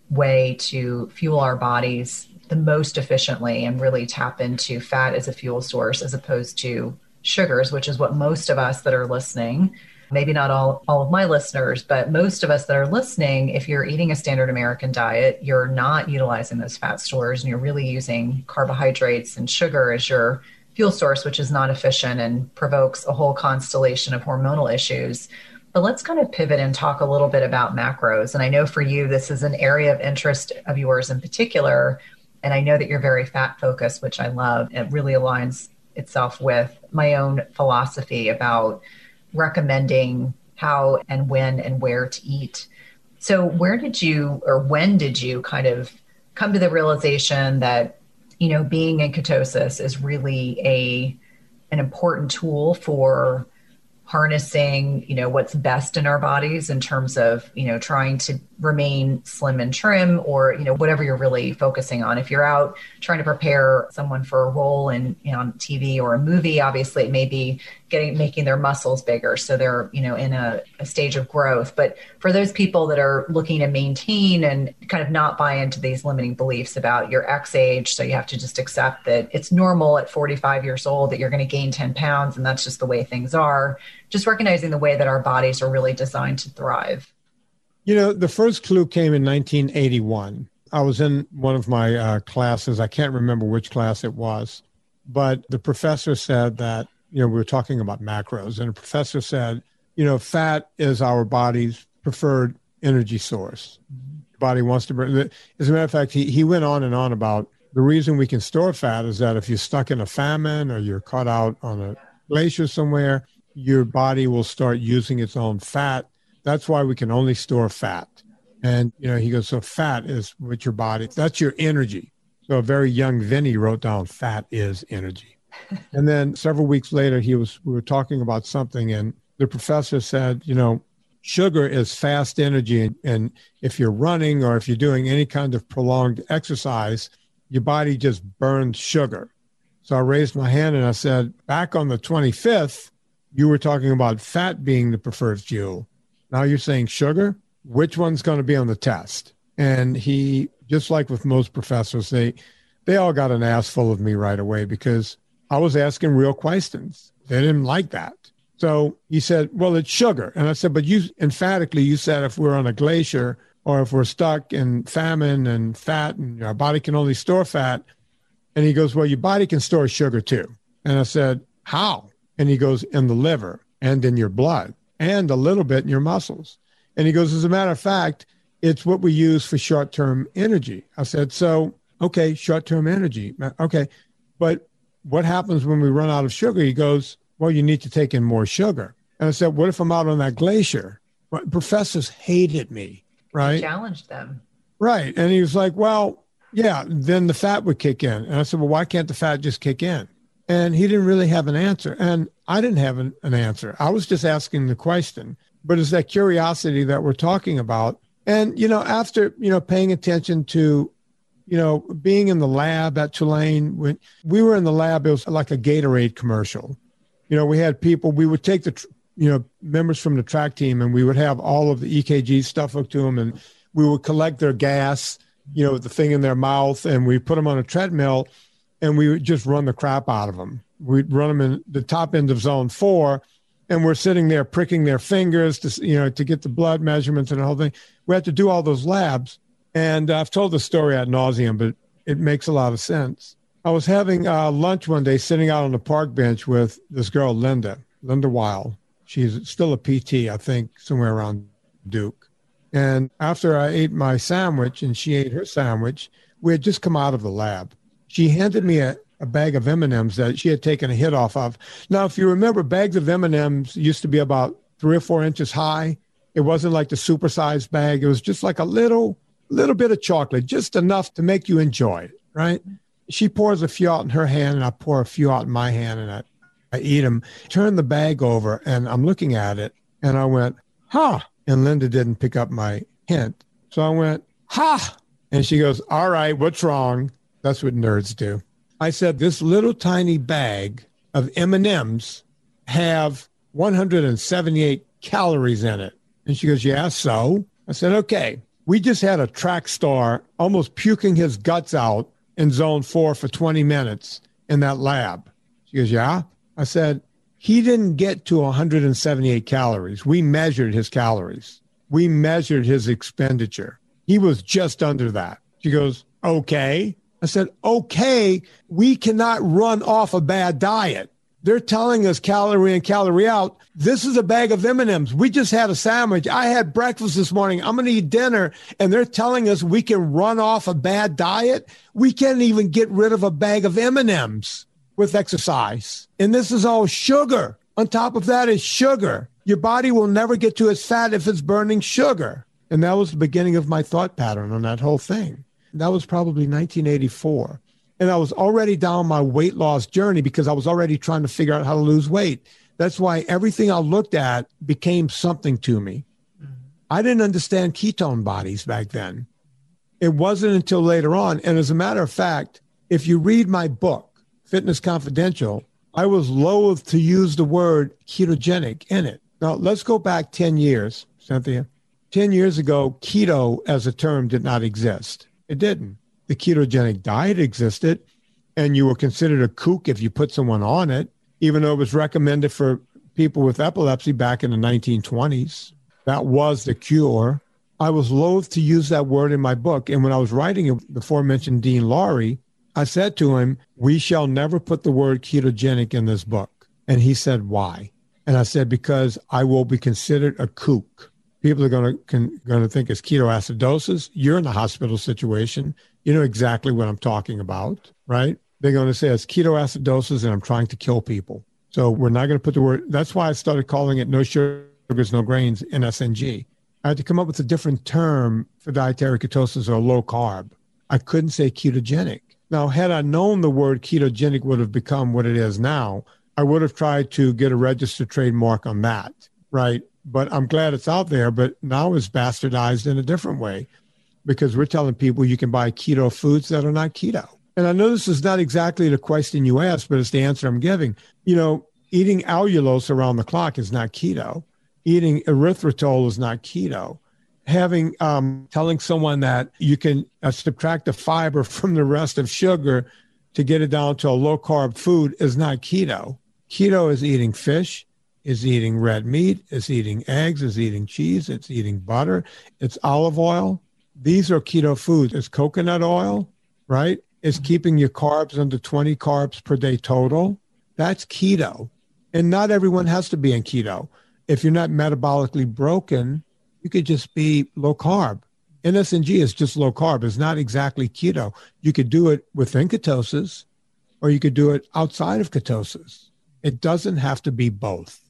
way to fuel our bodies the most efficiently and really tap into fat as a fuel source as opposed to sugars, which is what most of us that are listening, maybe not all, all of my listeners, but most of us that are listening, if you're eating a standard American diet, you're not utilizing those fat stores and you're really using carbohydrates and sugar as your fuel source, which is not efficient and provokes a whole constellation of hormonal issues. But let's kind of pivot and talk a little bit about macros. And I know for you, this is an area of interest of yours in particular. And I know that you're very fat focused, which I love. It really aligns itself with my own philosophy about recommending how and when and where to eat. So, where did you or when did you kind of come to the realization that, you know, being in ketosis is really a an important tool for harnessing you know what's best in our bodies in terms of you know trying to remain slim and trim or you know whatever you're really focusing on. If you're out trying to prepare someone for a role in you know, on tv or a movie obviously it may be getting making their muscles bigger. So they're you know in a, a stage of growth. But for those people that are looking to maintain and kind of not buy into these limiting beliefs about your x age so you have to just accept that it's normal at 45 years old that you're going to gain 10 pounds and that's just the way things are just recognizing the way that our bodies are really designed to thrive you know, the first clue came in 1981. I was in one of my uh, classes. I can't remember which class it was, but the professor said that, you know, we were talking about macros, and the professor said, you know, fat is our body's preferred energy source. Body wants to burn. As a matter of fact, he, he went on and on about the reason we can store fat is that if you're stuck in a famine or you're caught out on a glacier somewhere, your body will start using its own fat that's why we can only store fat. And, you know, he goes, so fat is what your body, that's your energy. So a very young Vinnie wrote down fat is energy. and then several weeks later, he was, we were talking about something and the professor said, you know, sugar is fast energy. And, and if you're running or if you're doing any kind of prolonged exercise, your body just burns sugar. So I raised my hand and I said, back on the 25th, you were talking about fat being the preferred fuel. Now you're saying sugar. Which one's going to be on the test? And he, just like with most professors, they they all got an ass full of me right away because I was asking real questions. They didn't like that. So he said, Well, it's sugar. And I said, But you emphatically, you said if we're on a glacier or if we're stuck in famine and fat and our body can only store fat. And he goes, Well, your body can store sugar too. And I said, How? And he goes, In the liver and in your blood and a little bit in your muscles. And he goes, as a matter of fact, it's what we use for short term energy. I said, so, okay, short term energy. Okay. But what happens when we run out of sugar? He goes, well, you need to take in more sugar. And I said, what if I'm out on that glacier? Well, professors hated me, right? challenged them. Right. And he was like, well, yeah, then the fat would kick in. And I said, well, why can't the fat just kick in? And he didn't really have an answer. And I didn't have an, an answer. I was just asking the question. But it's that curiosity that we're talking about. And, you know, after, you know, paying attention to, you know, being in the lab at Tulane, when we were in the lab, it was like a Gatorade commercial. You know, we had people, we would take the, you know, members from the track team and we would have all of the EKG stuff hooked to them and we would collect their gas, you know, the thing in their mouth and we put them on a treadmill and we would just run the crap out of them. We'd run them in the top end of zone four, and we're sitting there pricking their fingers to you know to get the blood measurements and the whole thing. We had to do all those labs, and I've told the story ad nauseum, but it makes a lot of sense. I was having uh, lunch one day sitting out on the park bench with this girl, Linda, Linda Weil. She's still a PT, I think, somewhere around Duke. And after I ate my sandwich and she ate her sandwich, we had just come out of the lab. She handed me a, a bag of M&Ms that she had taken a hit off of. Now, if you remember, bags of M&Ms used to be about three or four inches high. It wasn't like the supersized bag. It was just like a little, little bit of chocolate, just enough to make you enjoy it, right? She pours a few out in her hand, and I pour a few out in my hand, and I, I eat them. Turn the bag over, and I'm looking at it, and I went, "Huh." And Linda didn't pick up my hint, so I went, "Ha." And she goes, "All right, what's wrong?" That's what nerds do. I said, "This little tiny bag of M&Ms have 178 calories in it." And she goes, Yeah, so? I said, Okay. We just had a track star almost puking his guts out in zone four for 20 minutes in that lab. She goes, Yeah. I said, He didn't get to 178 calories. We measured his calories, we measured his expenditure. He was just under that. She goes, Okay. I said, Okay, we cannot run off a bad diet. They're telling us calorie in, calorie out. This is a bag of M&Ms. We just had a sandwich. I had breakfast this morning. I'm going to eat dinner. And they're telling us we can run off a bad diet. We can't even get rid of a bag of M&Ms with exercise. And this is all sugar. On top of that is sugar. Your body will never get to its fat if it's burning sugar. And that was the beginning of my thought pattern on that whole thing. That was probably 1984. And I was already down my weight loss journey because I was already trying to figure out how to lose weight. That's why everything I looked at became something to me. Mm-hmm. I didn't understand ketone bodies back then. It wasn't until later on. And as a matter of fact, if you read my book, Fitness Confidential, I was loath to use the word ketogenic in it. Now, let's go back 10 years, Cynthia. 10 years ago, keto as a term did not exist. It didn't the ketogenic diet existed and you were considered a kook if you put someone on it, even though it was recommended for people with epilepsy back in the 1920s. That was the cure. I was loath to use that word in my book. And when I was writing it, the aforementioned Dean Lorey, I said to him, We shall never put the word ketogenic in this book. And he said, Why? And I said, Because I will be considered a kook. People are going to, going to think it's ketoacidosis. You're in the hospital situation you know exactly what I'm talking about, right? They're going to say it's ketoacidosis and I'm trying to kill people. So we're not going to put the word, that's why I started calling it no sugars, no grains, NSNG. I had to come up with a different term for dietary ketosis or low carb. I couldn't say ketogenic. Now, had I known the word ketogenic would have become what it is now, I would have tried to get a registered trademark on that, right? But I'm glad it's out there, but now it's bastardized in a different way because we're telling people you can buy keto foods that are not keto. And I know this is not exactly the question you asked, but it's the answer I'm giving. You know, eating allulose around the clock is not keto. Eating erythritol is not keto. Having um, telling someone that you can uh, subtract the fiber from the rest of sugar to get it down to a low carb food is not keto. Keto is eating fish, is eating red meat, is eating eggs, is eating cheese, it's eating butter, it's olive oil, these are keto foods. It's coconut oil, right? It's mm-hmm. keeping your carbs under 20 carbs per day total. That's keto. And not everyone has to be in keto. If you're not metabolically broken, you could just be low carb. NSNG is just low carb. It's not exactly keto. You could do it within ketosis or you could do it outside of ketosis. It doesn't have to be both.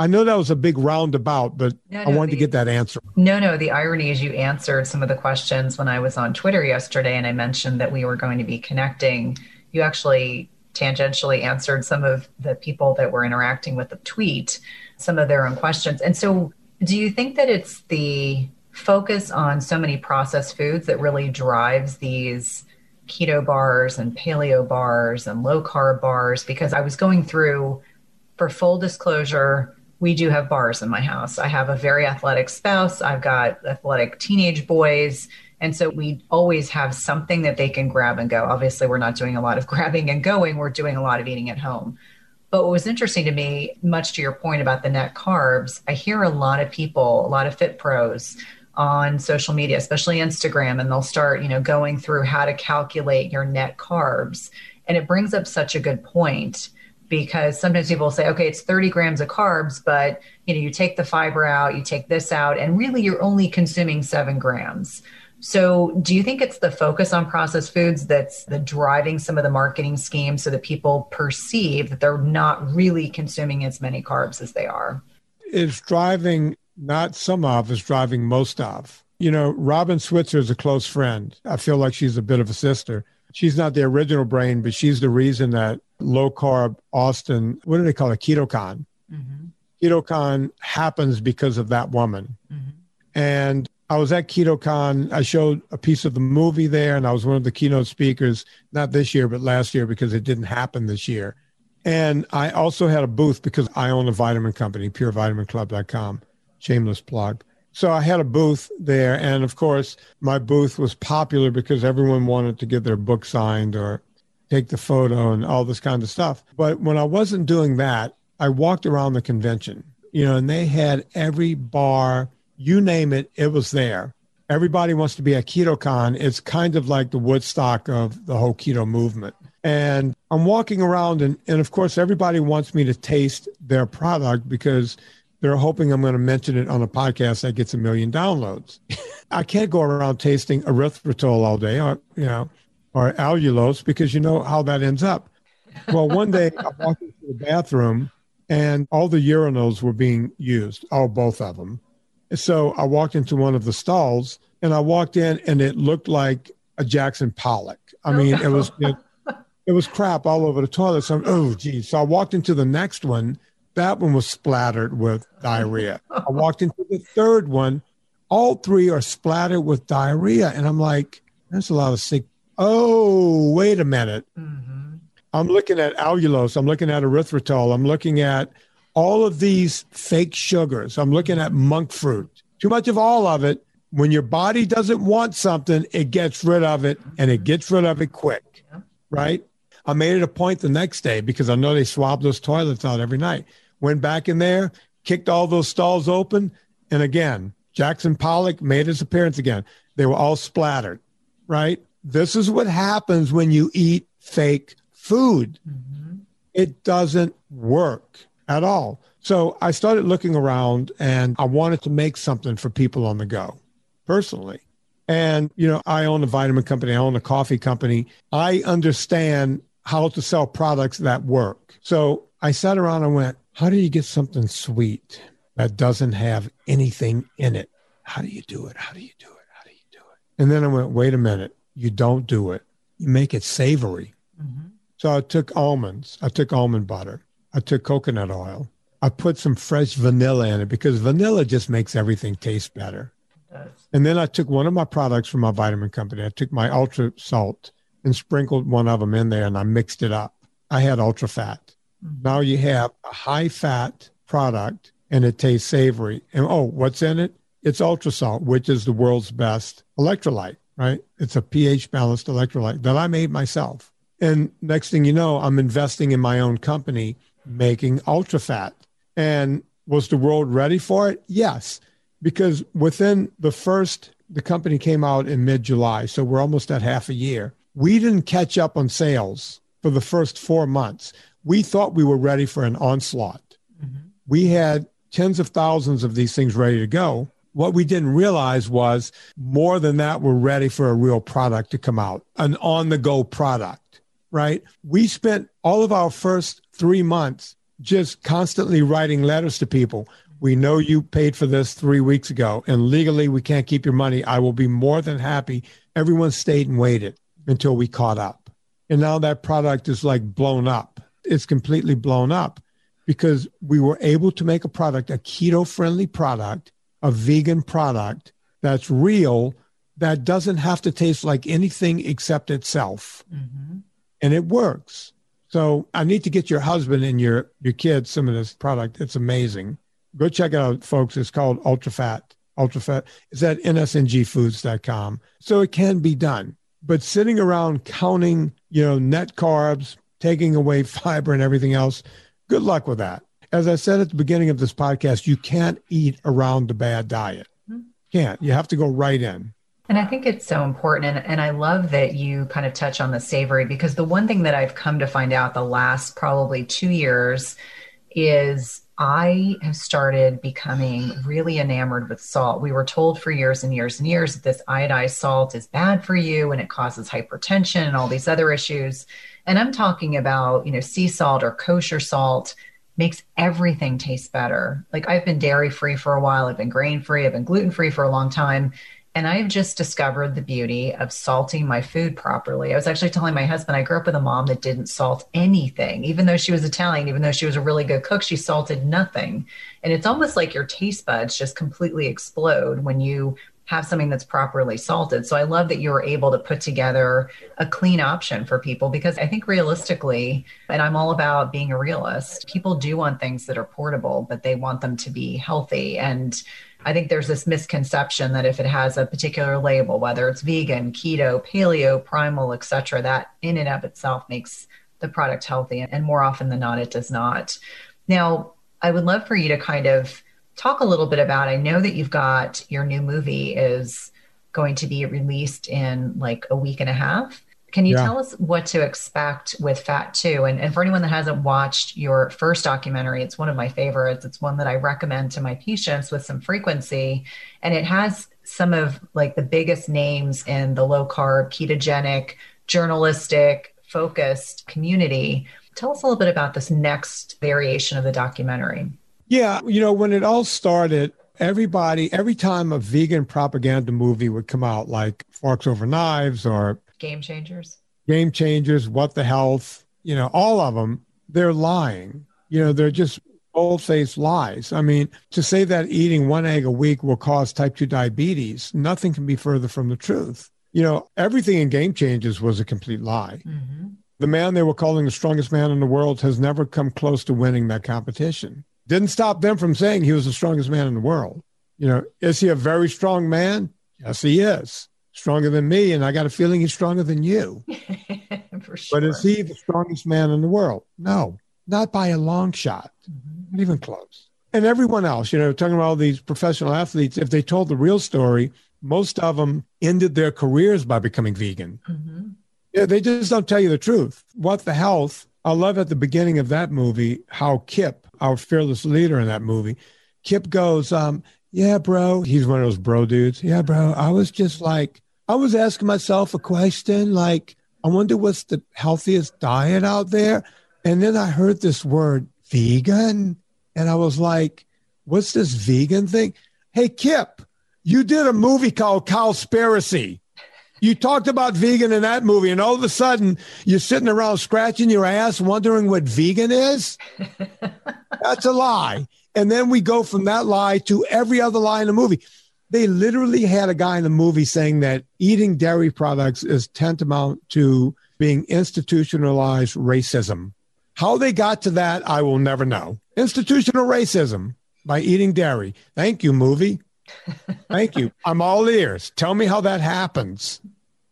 I know that was a big roundabout, but no, no, I wanted the, to get that answer. No, no. The irony is you answered some of the questions when I was on Twitter yesterday and I mentioned that we were going to be connecting. You actually tangentially answered some of the people that were interacting with the tweet, some of their own questions. And so, do you think that it's the focus on so many processed foods that really drives these keto bars and paleo bars and low carb bars? Because I was going through, for full disclosure, we do have bars in my house. I have a very athletic spouse. I've got athletic teenage boys. And so we always have something that they can grab and go. Obviously, we're not doing a lot of grabbing and going, we're doing a lot of eating at home. But what was interesting to me, much to your point about the net carbs, I hear a lot of people, a lot of fit pros on social media, especially Instagram, and they'll start, you know, going through how to calculate your net carbs And it brings up such a good point because sometimes people say, okay, it's 30 grams of carbs, but you know, you take the fiber out, you take this out, and really you're only consuming seven grams. So, do you think it's the focus on processed foods that's the driving some of the marketing schemes so that people perceive that they're not really consuming as many carbs as they are? It's driving not some of, it's driving most of. You know, Robin Switzer is a close friend. I feel like she's a bit of a sister. She's not the original brain, but she's the reason that low carb Austin, what do they call it? KetoCon. Mm-hmm. KetoCon happens because of that woman. Mm-hmm. And I was at KetoCon. I showed a piece of the movie there, and I was one of the keynote speakers, not this year, but last year because it didn't happen this year. And I also had a booth because I own a vitamin company, purevitaminclub.com. Shameless plug. So I had a booth there. And of course, my booth was popular because everyone wanted to get their book signed or take the photo and all this kind of stuff. But when I wasn't doing that, I walked around the convention, you know, and they had every bar, you name it, it was there. Everybody wants to be at KetoCon. It's kind of like the Woodstock of the whole keto movement. And I'm walking around, and, and of course, everybody wants me to taste their product because they're hoping I'm going to mention it on a podcast that gets a million downloads. I can't go around tasting erythritol all day, or you know, or allulose because you know how that ends up. Well, one day I walked into the bathroom and all the urinals were being used, oh, both of them. So I walked into one of the stalls and I walked in and it looked like a Jackson Pollock. I mean, it was it, it, was crap all over the toilet. So, oh, geez. So I walked into the next one that one was splattered with diarrhea. I walked into the third one. All three are splattered with diarrhea. And I'm like, there's a lot of sick. Oh, wait a minute. Mm-hmm. I'm looking at allulose. I'm looking at erythritol. I'm looking at all of these fake sugars. I'm looking at monk fruit. Too much of all of it. When your body doesn't want something, it gets rid of it and it gets rid of it quick. Right? I made it a point the next day because I know they swab those toilets out every night went back in there, kicked all those stalls open. And again, Jackson Pollock made his appearance again. They were all splattered, right? This is what happens when you eat fake food. Mm-hmm. It doesn't work at all. So I started looking around and I wanted to make something for people on the go personally. And, you know, I own a vitamin company, I own a coffee company. I understand how to sell products that work. So I sat around and went, how do you get something sweet that doesn't have anything in it? How do you do it? How do you do it? How do you do it? And then I went, wait a minute. You don't do it. You make it savory. Mm-hmm. So I took almonds. I took almond butter. I took coconut oil. I put some fresh vanilla in it because vanilla just makes everything taste better. And then I took one of my products from my vitamin company. I took my ultra salt and sprinkled one of them in there and I mixed it up. I had ultra fat. Mm-hmm. Now you have a high fat product and it tastes savory. And oh, what's in it? It's ultra salt, which is the world's best electrolyte, right? It's a pH balanced electrolyte that I made myself. And next thing you know, I'm investing in my own company making ultra fat. And was the world ready for it? Yes, because within the first, the company came out in mid July. So we're almost at half a year. We didn't catch up on sales for the first four months we thought we were ready for an onslaught. Mm-hmm. We had tens of thousands of these things ready to go. What we didn't realize was more than that, we're ready for a real product to come out, an on the go product, right? We spent all of our first three months just constantly writing letters to people. We know you paid for this three weeks ago, and legally we can't keep your money. I will be more than happy. Everyone stayed and waited until we caught up. And now that product is like blown up it's completely blown up because we were able to make a product, a keto friendly product, a vegan product that's real, that doesn't have to taste like anything except itself. Mm-hmm. And it works. So I need to get your husband and your, your kids some of this product. It's amazing. Go check it out, folks. It's called Ultra Fat. Ultra Fat. It's at nsngfoods.com. So it can be done. But sitting around counting, you know, net carbs, taking away fiber and everything else. Good luck with that. As I said at the beginning of this podcast, you can't eat around the bad diet. Hmm. Can't. You have to go right in. And I think it's so important. And, and I love that you kind of touch on the savory because the one thing that I've come to find out the last probably two years is I have started becoming really enamored with salt. We were told for years and years and years that this iodized salt is bad for you and it causes hypertension and all these other issues. And I'm talking about, you know, sea salt or kosher salt makes everything taste better. Like I've been dairy free for a while, I've been grain free, I've been gluten free for a long time. And I've just discovered the beauty of salting my food properly. I was actually telling my husband, I grew up with a mom that didn't salt anything. Even though she was Italian, even though she was a really good cook, she salted nothing. And it's almost like your taste buds just completely explode when you have something that's properly salted. So I love that you were able to put together a clean option for people because I think realistically, and I'm all about being a realist, people do want things that are portable, but they want them to be healthy. And I think there's this misconception that if it has a particular label, whether it's vegan, keto, paleo, primal, etc., that in and of itself makes the product healthy. And more often than not, it does not. Now, I would love for you to kind of talk a little bit about. I know that you've got your new movie is going to be released in like a week and a half. Can you yeah. tell us what to expect with Fat 2? And, and for anyone that hasn't watched your first documentary, it's one of my favorites. It's one that I recommend to my patients with some frequency. And it has some of like the biggest names in the low carb, ketogenic, journalistic, focused community. Tell us a little bit about this next variation of the documentary. Yeah, you know, when it all started, everybody, every time a vegan propaganda movie would come out, like Forks Over Knives or Game Changers. Game Changers, What the Health, you know, all of them, they're lying. You know, they're just bold faced lies. I mean, to say that eating one egg a week will cause type 2 diabetes, nothing can be further from the truth. You know, everything in Game Changers was a complete lie. Mm-hmm. The man they were calling the strongest man in the world has never come close to winning that competition. Didn't stop them from saying he was the strongest man in the world. You know, is he a very strong man? Yes, he is stronger than me, and I got a feeling he's stronger than you. For sure. But is he the strongest man in the world? No, not by a long shot, mm-hmm. not even close. And everyone else, you know, talking about all these professional athletes, if they told the real story, most of them ended their careers by becoming vegan. Mm-hmm. Yeah, they just don't tell you the truth. What the health? I love at the beginning of that movie how Kip, our fearless leader in that movie, Kip goes, um, yeah, bro. He's one of those bro dudes. Yeah, bro. I was just like, I was asking myself a question like, I wonder what's the healthiest diet out there. And then I heard this word vegan. And I was like, what's this vegan thing? Hey, Kip, you did a movie called Cowspiracy. You talked about vegan in that movie, and all of a sudden you're sitting around scratching your ass wondering what vegan is. That's a lie. And then we go from that lie to every other lie in the movie. They literally had a guy in the movie saying that eating dairy products is tantamount to being institutionalized racism. How they got to that, I will never know. Institutional racism by eating dairy. Thank you, movie. Thank you. I'm all ears. Tell me how that happens.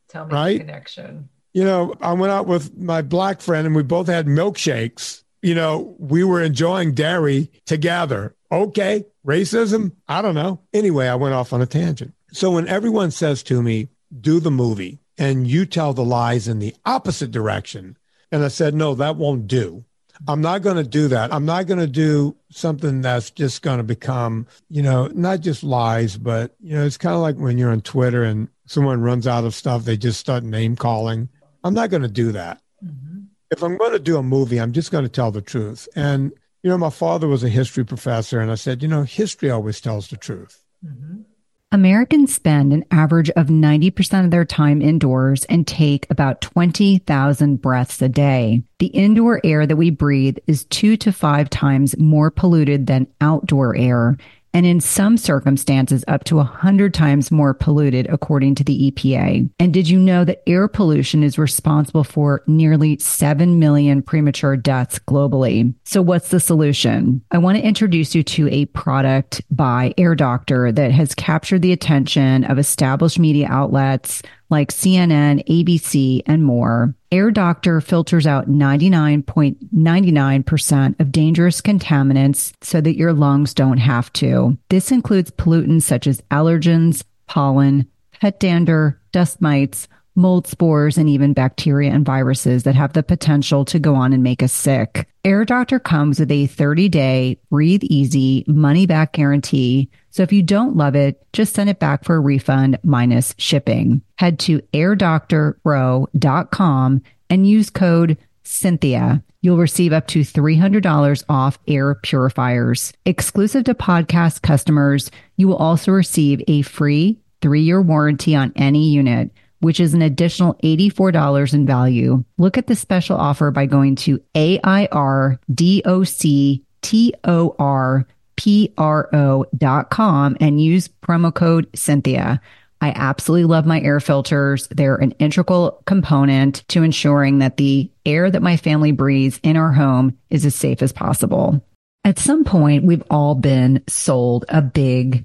Tell me right? the connection. You know, I went out with my black friend and we both had milkshakes. You know, we were enjoying dairy together. Okay, racism? I don't know. Anyway, I went off on a tangent. So when everyone says to me, do the movie, and you tell the lies in the opposite direction, and I said, no, that won't do. I'm not going to do that. I'm not going to do something that's just going to become, you know, not just lies, but, you know, it's kind of like when you're on Twitter and someone runs out of stuff, they just start name calling. I'm not going to do that. Mm-hmm. If I'm going to do a movie, I'm just going to tell the truth. And you know, my father was a history professor, and I said, you know, history always tells the truth. Mm-hmm. Americans spend an average of 90% of their time indoors and take about 20,000 breaths a day. The indoor air that we breathe is two to five times more polluted than outdoor air and in some circumstances up to 100 times more polluted, according to the EPA. And did you know that air pollution is responsible for nearly 7 million premature deaths globally? So, what's the solution? I want to introduce you to a product by Air Doctor that has captured the attention of established media outlets like CNN, ABC, and more. Air Doctor filters out 99.99% of dangerous contaminants so that your lungs don't have to. This includes pollutants such as allergens, pollen, pet dander, dust mites, mold spores, and even bacteria and viruses that have the potential to go on and make us sick. Air Doctor comes with a 30 day breathe easy money back guarantee. So if you don't love it, just send it back for a refund minus shipping. Head to airdoctorpro.com and use code Cynthia. You'll receive up to $300 off air purifiers. Exclusive to podcast customers, you will also receive a free three year warranty on any unit which is an additional $84 in value. Look at the special offer by going to AIRDOCTORPRO.com and use promo code Cynthia. I absolutely love my air filters. They're an integral component to ensuring that the air that my family breathes in our home is as safe as possible. At some point, we've all been sold a big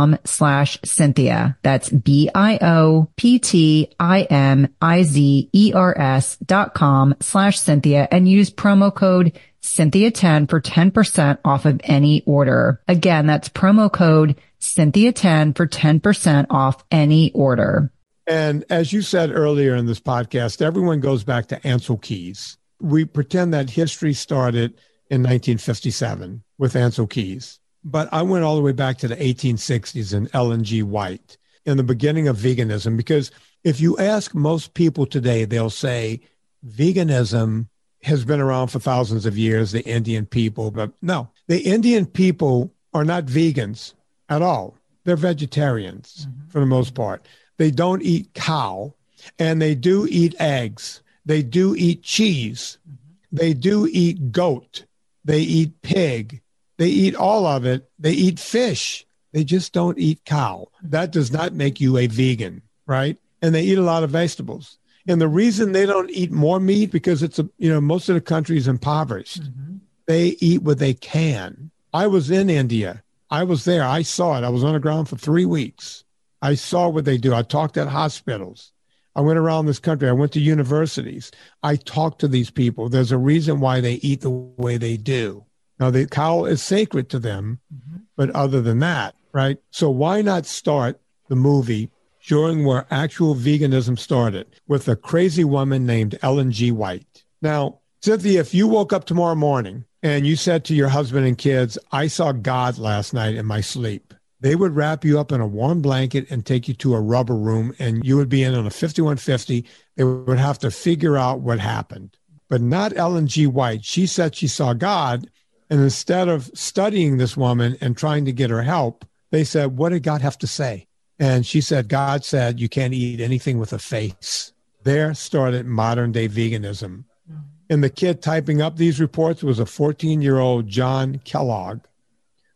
com slash Cynthia. That's B-I-O-P-T-I-M-I-Z-E-R-S dot com slash Cynthia and use promo code Cynthia 10 for 10% off of any order. Again, that's promo code Cynthia 10 for 10% off any order. And as you said earlier in this podcast, everyone goes back to Ancel Keys. We pretend that history started in 1957 with Ancel Keys. But I went all the way back to the 1860s and Ellen G. White in the beginning of veganism, because if you ask most people today, they'll say veganism has been around for thousands of years, the Indian people. But no, the Indian people are not vegans at all. They're vegetarians mm-hmm. for the most part. They don't eat cow and they do eat eggs. They do eat cheese. Mm-hmm. They do eat goat. They eat pig. They eat all of it. They eat fish. They just don't eat cow. That does not make you a vegan, right? And they eat a lot of vegetables. And the reason they don't eat more meat because it's a you know most of the country is impoverished. Mm-hmm. They eat what they can. I was in India. I was there. I saw it. I was on the ground for three weeks. I saw what they do. I talked at hospitals. I went around this country. I went to universities. I talked to these people. There's a reason why they eat the way they do. Now, the cow is sacred to them, mm-hmm. but other than that, right? So why not start the movie during where actual veganism started with a crazy woman named Ellen G. White? Now, Cynthia, if you woke up tomorrow morning and you said to your husband and kids, I saw God last night in my sleep, they would wrap you up in a warm blanket and take you to a rubber room and you would be in on a 5150. They would have to figure out what happened. But not Ellen G. White. She said she saw God and instead of studying this woman and trying to get her help, they said, What did God have to say? And she said, God said, You can't eat anything with a face. There started modern day veganism. Mm-hmm. And the kid typing up these reports was a 14 year old John Kellogg,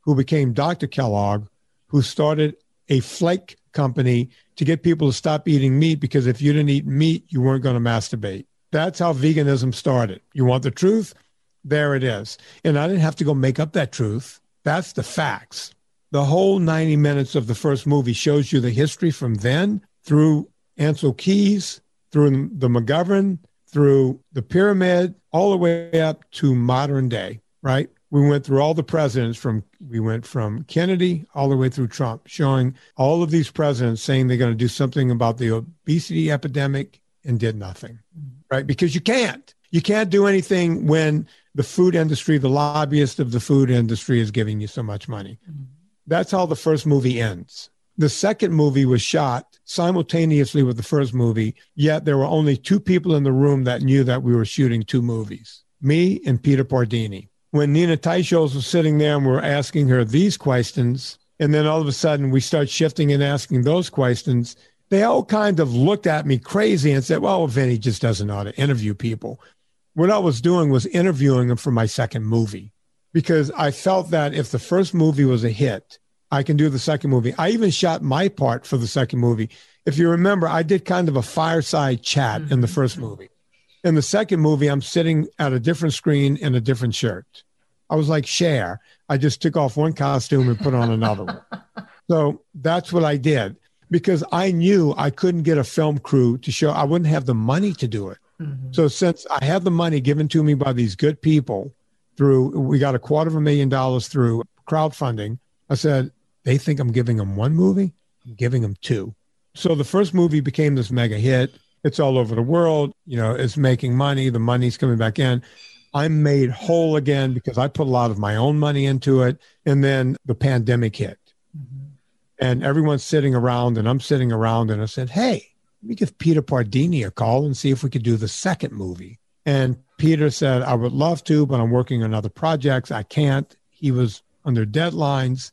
who became Dr. Kellogg, who started a flake company to get people to stop eating meat because if you didn't eat meat, you weren't going to masturbate. That's how veganism started. You want the truth? There it is. And I didn't have to go make up that truth. That's the facts. The whole 90 minutes of the first movie shows you the history from then through Ancel Keys, through the McGovern, through the pyramid, all the way up to modern day, right? we went through all the presidents from we went from Kennedy all the way through Trump, showing all of these presidents saying they're going to do something about the obesity epidemic and did nothing. Right? Because you can't. You can't do anything when the food industry, the lobbyist of the food industry is giving you so much money. Mm-hmm. That's how the first movie ends. The second movie was shot simultaneously with the first movie, yet there were only two people in the room that knew that we were shooting two movies me and Peter Pardini when Nina Teicholz was sitting there and we are asking her these questions, and then all of a sudden we start shifting and asking those questions, they all kind of looked at me crazy and said, well, Vinnie just doesn't know how to interview people. What I was doing was interviewing them for my second movie because I felt that if the first movie was a hit, I can do the second movie. I even shot my part for the second movie. If you remember, I did kind of a fireside chat in the mm-hmm. first movie. In the second movie, I'm sitting at a different screen in a different shirt. I was like share. I just took off one costume and put on another one. So that's what I did because I knew I couldn't get a film crew to show, I wouldn't have the money to do it. Mm-hmm. So since I had the money given to me by these good people through, we got a quarter of a million dollars through crowdfunding. I said, they think I'm giving them one movie. I'm giving them two. So the first movie became this mega hit. It's all over the world. You know, it's making money. The money's coming back in. I'm made whole again because I put a lot of my own money into it. And then the pandemic hit. Mm-hmm. And everyone's sitting around, and I'm sitting around, and I said, Hey, let me give Peter Pardini a call and see if we could do the second movie. And Peter said, I would love to, but I'm working on other projects. I can't. He was under deadlines.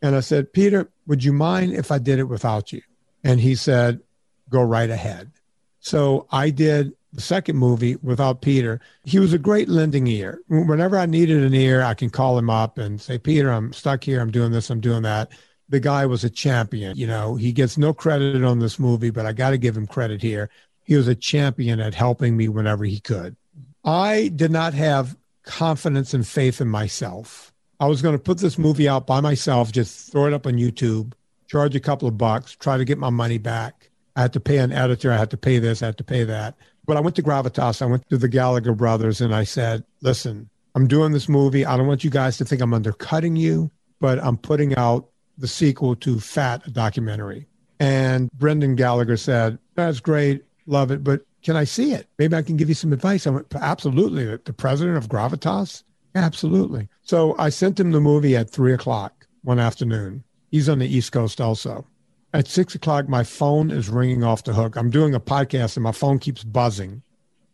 And I said, Peter, would you mind if I did it without you? And he said, Go right ahead. So I did the second movie without Peter, he was a great lending ear. Whenever I needed an ear, I can call him up and say, Peter, I'm stuck here. I'm doing this. I'm doing that. The guy was a champion. You know, he gets no credit on this movie, but I got to give him credit here. He was a champion at helping me whenever he could. I did not have confidence and faith in myself. I was going to put this movie out by myself, just throw it up on YouTube, charge a couple of bucks, try to get my money back. I had to pay an editor. I had to pay this. I had to pay that. But I went to Gravitas, I went to the Gallagher brothers, and I said, listen, I'm doing this movie. I don't want you guys to think I'm undercutting you, but I'm putting out the sequel to Fat, a documentary. And Brendan Gallagher said, that's great, love it, but can I see it? Maybe I can give you some advice. I went, absolutely. The president of Gravitas? Absolutely. So I sent him the movie at three o'clock one afternoon. He's on the East Coast also. At six o'clock, my phone is ringing off the hook. I'm doing a podcast and my phone keeps buzzing.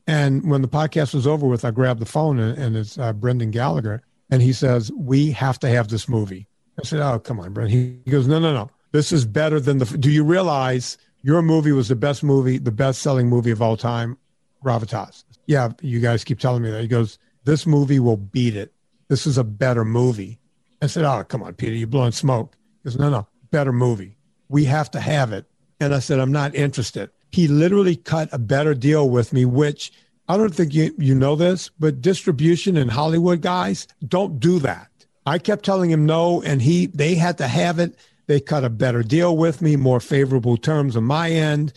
And when the podcast was over with, I grabbed the phone and, it's uh, Brendan Gallagher. And he says, We have to have this movie. I said, Oh, come on, Brendan. He, goes, No, no, no. This is better than the. Do you realize your movie was the best movie, the best selling movie of all time? Gravitas. Yeah, you guys keep telling me that. He goes, This movie will beat it. This is a better movie. I said, Oh, come on, Peter, you're blowing smoke. He goes, No, no, better movie we have to have it. And I said, I'm not interested. He literally cut a better deal with me, which I don't think you, you know this, but distribution and Hollywood guys don't do that. I kept telling him no, and he they had to have it. They cut a better deal with me, more favorable terms on my end.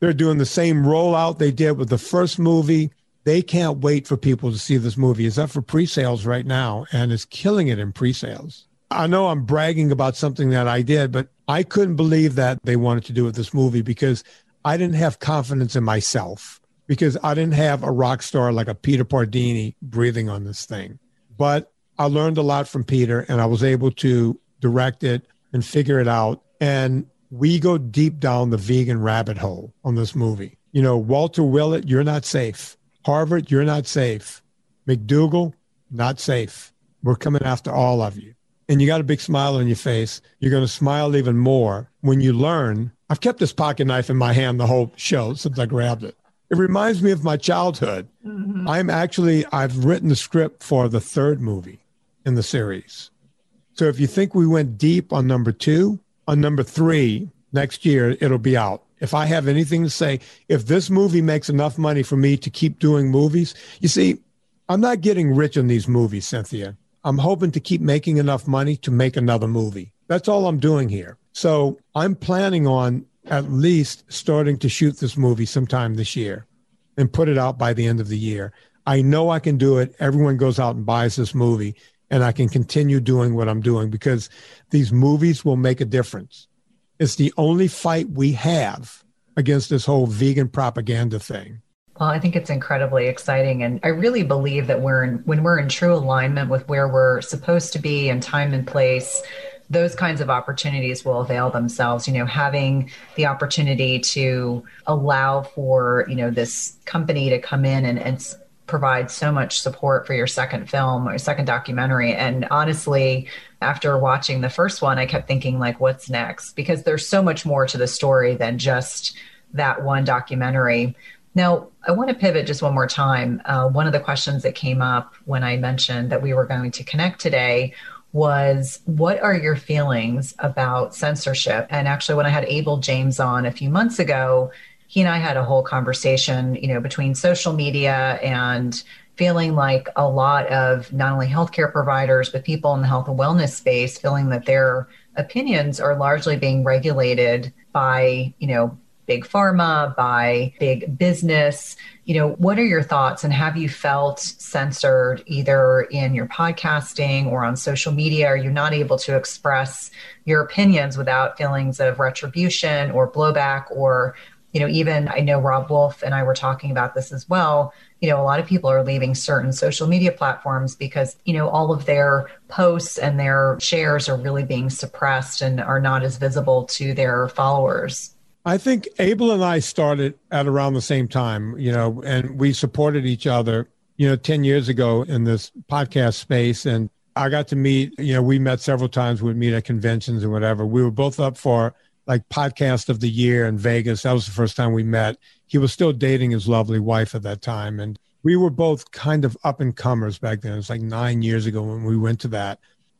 They're doing the same rollout they did with the first movie. They can't wait for people to see this movie. It's up for pre-sales right now, and it's killing it in pre-sales. I know I'm bragging about something that I did, but I couldn't believe that they wanted to do with this movie because I didn't have confidence in myself because I didn't have a rock star like a Peter Pardini breathing on this thing. But I learned a lot from Peter and I was able to direct it and figure it out. And we go deep down the vegan rabbit hole on this movie. You know, Walter Willett, you're not safe. Harvard, you're not safe. McDougall, not safe. We're coming after all of you and you got a big smile on your face, you're going to smile even more when you learn. I've kept this pocket knife in my hand the whole show since I grabbed it. It reminds me of my childhood. Mm-hmm. I'm actually, I've written the script for the third movie in the series. So if you think we went deep on number two, on number three, next year, it'll be out. If I have anything to say, if this movie makes enough money for me to keep doing movies, you see, I'm not getting rich on these movies, Cynthia. I'm hoping to keep making enough money to make another movie. That's all I'm doing here. So I'm planning on at least starting to shoot this movie sometime this year and put it out by the end of the year. I know I can do it. Everyone goes out and buys this movie and I can continue doing what I'm doing because these movies will make a difference. It's the only fight we have against this whole vegan propaganda thing. Well, I think it's incredibly exciting. And I really believe that we're in, when we're in true alignment with where we're supposed to be and time and place, those kinds of opportunities will avail themselves you know having the opportunity to allow for you know this company to come in and, and provide so much support for your second film or second documentary. And honestly after watching the first one i kept thinking like what's next? Because there's so much more to the story than just that one documentary. Now i want to pivot just one more time. Uh, one of the questions that came up when i mentioned that we were going to connect today was what are your feelings about censorship? And actually, when I had Abel James on a few months ago, he and I had a whole conversation, you know, between social media and feeling like a lot of not only healthcare providers, but people in the health and wellness space feeling that their opinions are largely being regulated by, you know, big pharma, by big business. You know, what are your thoughts and have you felt censored either in your podcasting or on social media? Are you not able to express your opinions without feelings of retribution or blowback or you know, even I know Robb Wolf and I were talking about this as well. You know, a lot of people are leaving certain social media platforms because, you know, all of their posts and their shares are really being suppressed and are not as visible to their followers. I think Abel and I started at around the same time, you know, and we supported each other, you know, 10 years ago in this podcast space. And I got to meet, you know, we met several times, we'd meet at conventions and whatever. We were both up for like podcast of the year in Vegas. That was the first time we met. He was still dating his lovely wife at that time. And we were both kind of up and comers back then. It was like nine years ago when we went to that.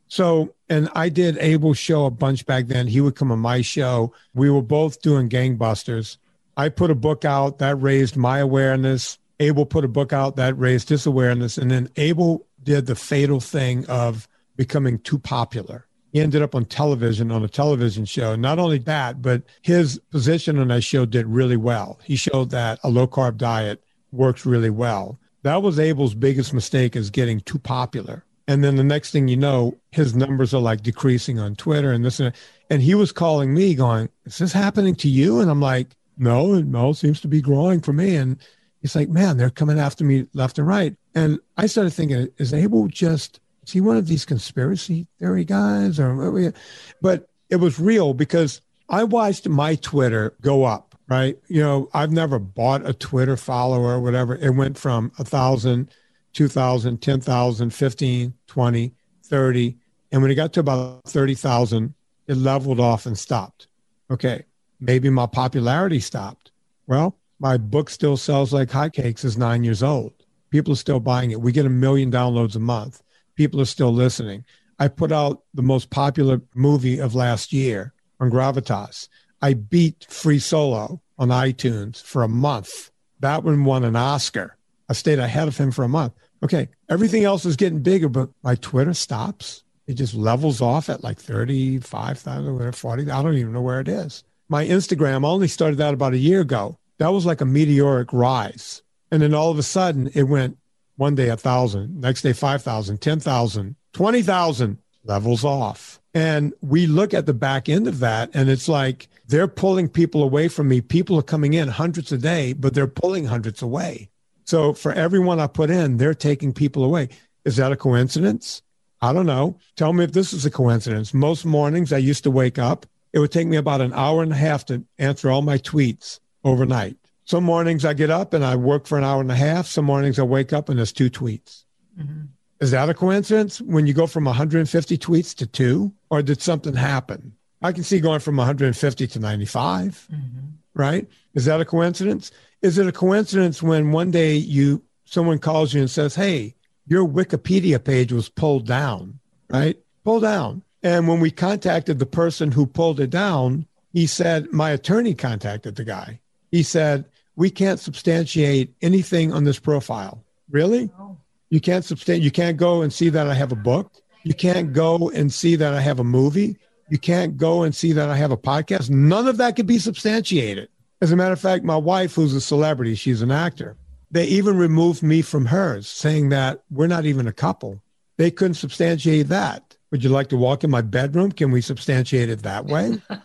So, and I did Abel's show a bunch back then. He would come on my show. We were both doing gangbusters. I put a book out that raised my awareness. Abel put a book out that raised his awareness. And then Abel did the fatal thing of becoming too popular. He ended up on television on a television show. Not only that, but his position on that show did really well. He showed that a low carb diet works really well. That was Abel's biggest mistake is getting too popular. And then the next thing you know, his numbers are like decreasing on Twitter and this and that. And he was calling me going, Is this happening to you? And I'm like, No, no, it seems to be growing for me. And he's like, Man, they're coming after me left and right. And I started thinking, is Abel just is he one of these conspiracy theory guys? Or but it was real because I watched my Twitter go up, right? You know, I've never bought a Twitter follower or whatever. It went from a thousand 2,000, 10,000, 15, 20, 30. And when it got to about 30,000, it leveled off and stopped. Okay, maybe my popularity stopped. Well, my book still sells like hotcakes is nine years old. People are still buying it. We get a million downloads a month. People are still listening. I put out the most popular movie of last year on Gravitas. I beat Free Solo on iTunes for a month. That one won an Oscar. I stayed ahead of him for a month. Okay, everything else is getting bigger, but my Twitter stops. It just levels off at like 35,000 or 40. I don't even know where it is. My Instagram only started that about a year ago. That was like a meteoric rise. And then all of a sudden it went one day a thousand, next day 5,000, 10,000, 20,000 levels off. And we look at the back end of that and it's like they're pulling people away from me. People are coming in hundreds a day, but they're pulling hundreds away. So for everyone I put in, they're taking people away. Is that a coincidence? I don't know. Tell me if this is a coincidence. Most mornings I used to wake up. It would take me about an hour and a half to answer all my tweets overnight. Some mornings I get up and I work for an hour and a half. Some mornings I wake up and there's two tweets. Mm-hmm. Is that a coincidence when you go from 150 tweets to two, or did something happen? I can see going from 150 to 95, mm-hmm. right? Is that a coincidence? Is it a coincidence when one day you someone calls you and says, "Hey, your Wikipedia page was pulled down," right? Pulled down. And when we contacted the person who pulled it down, he said, "My attorney contacted the guy." He said, "We can't substantiate anything on this profile." Really? No. You can't substantiate. You can't go and see that I have a book. You can't go and see that I have a movie. You can't go and see that I have a podcast. None of that could be substantiated. As a matter of fact, my wife, who's a celebrity, she's an actor. They even removed me from hers, saying that we're not even a couple. They couldn't substantiate that. Would you like to walk in my bedroom? Can we substantiate it that way? oh,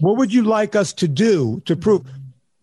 what would you like us to do to prove?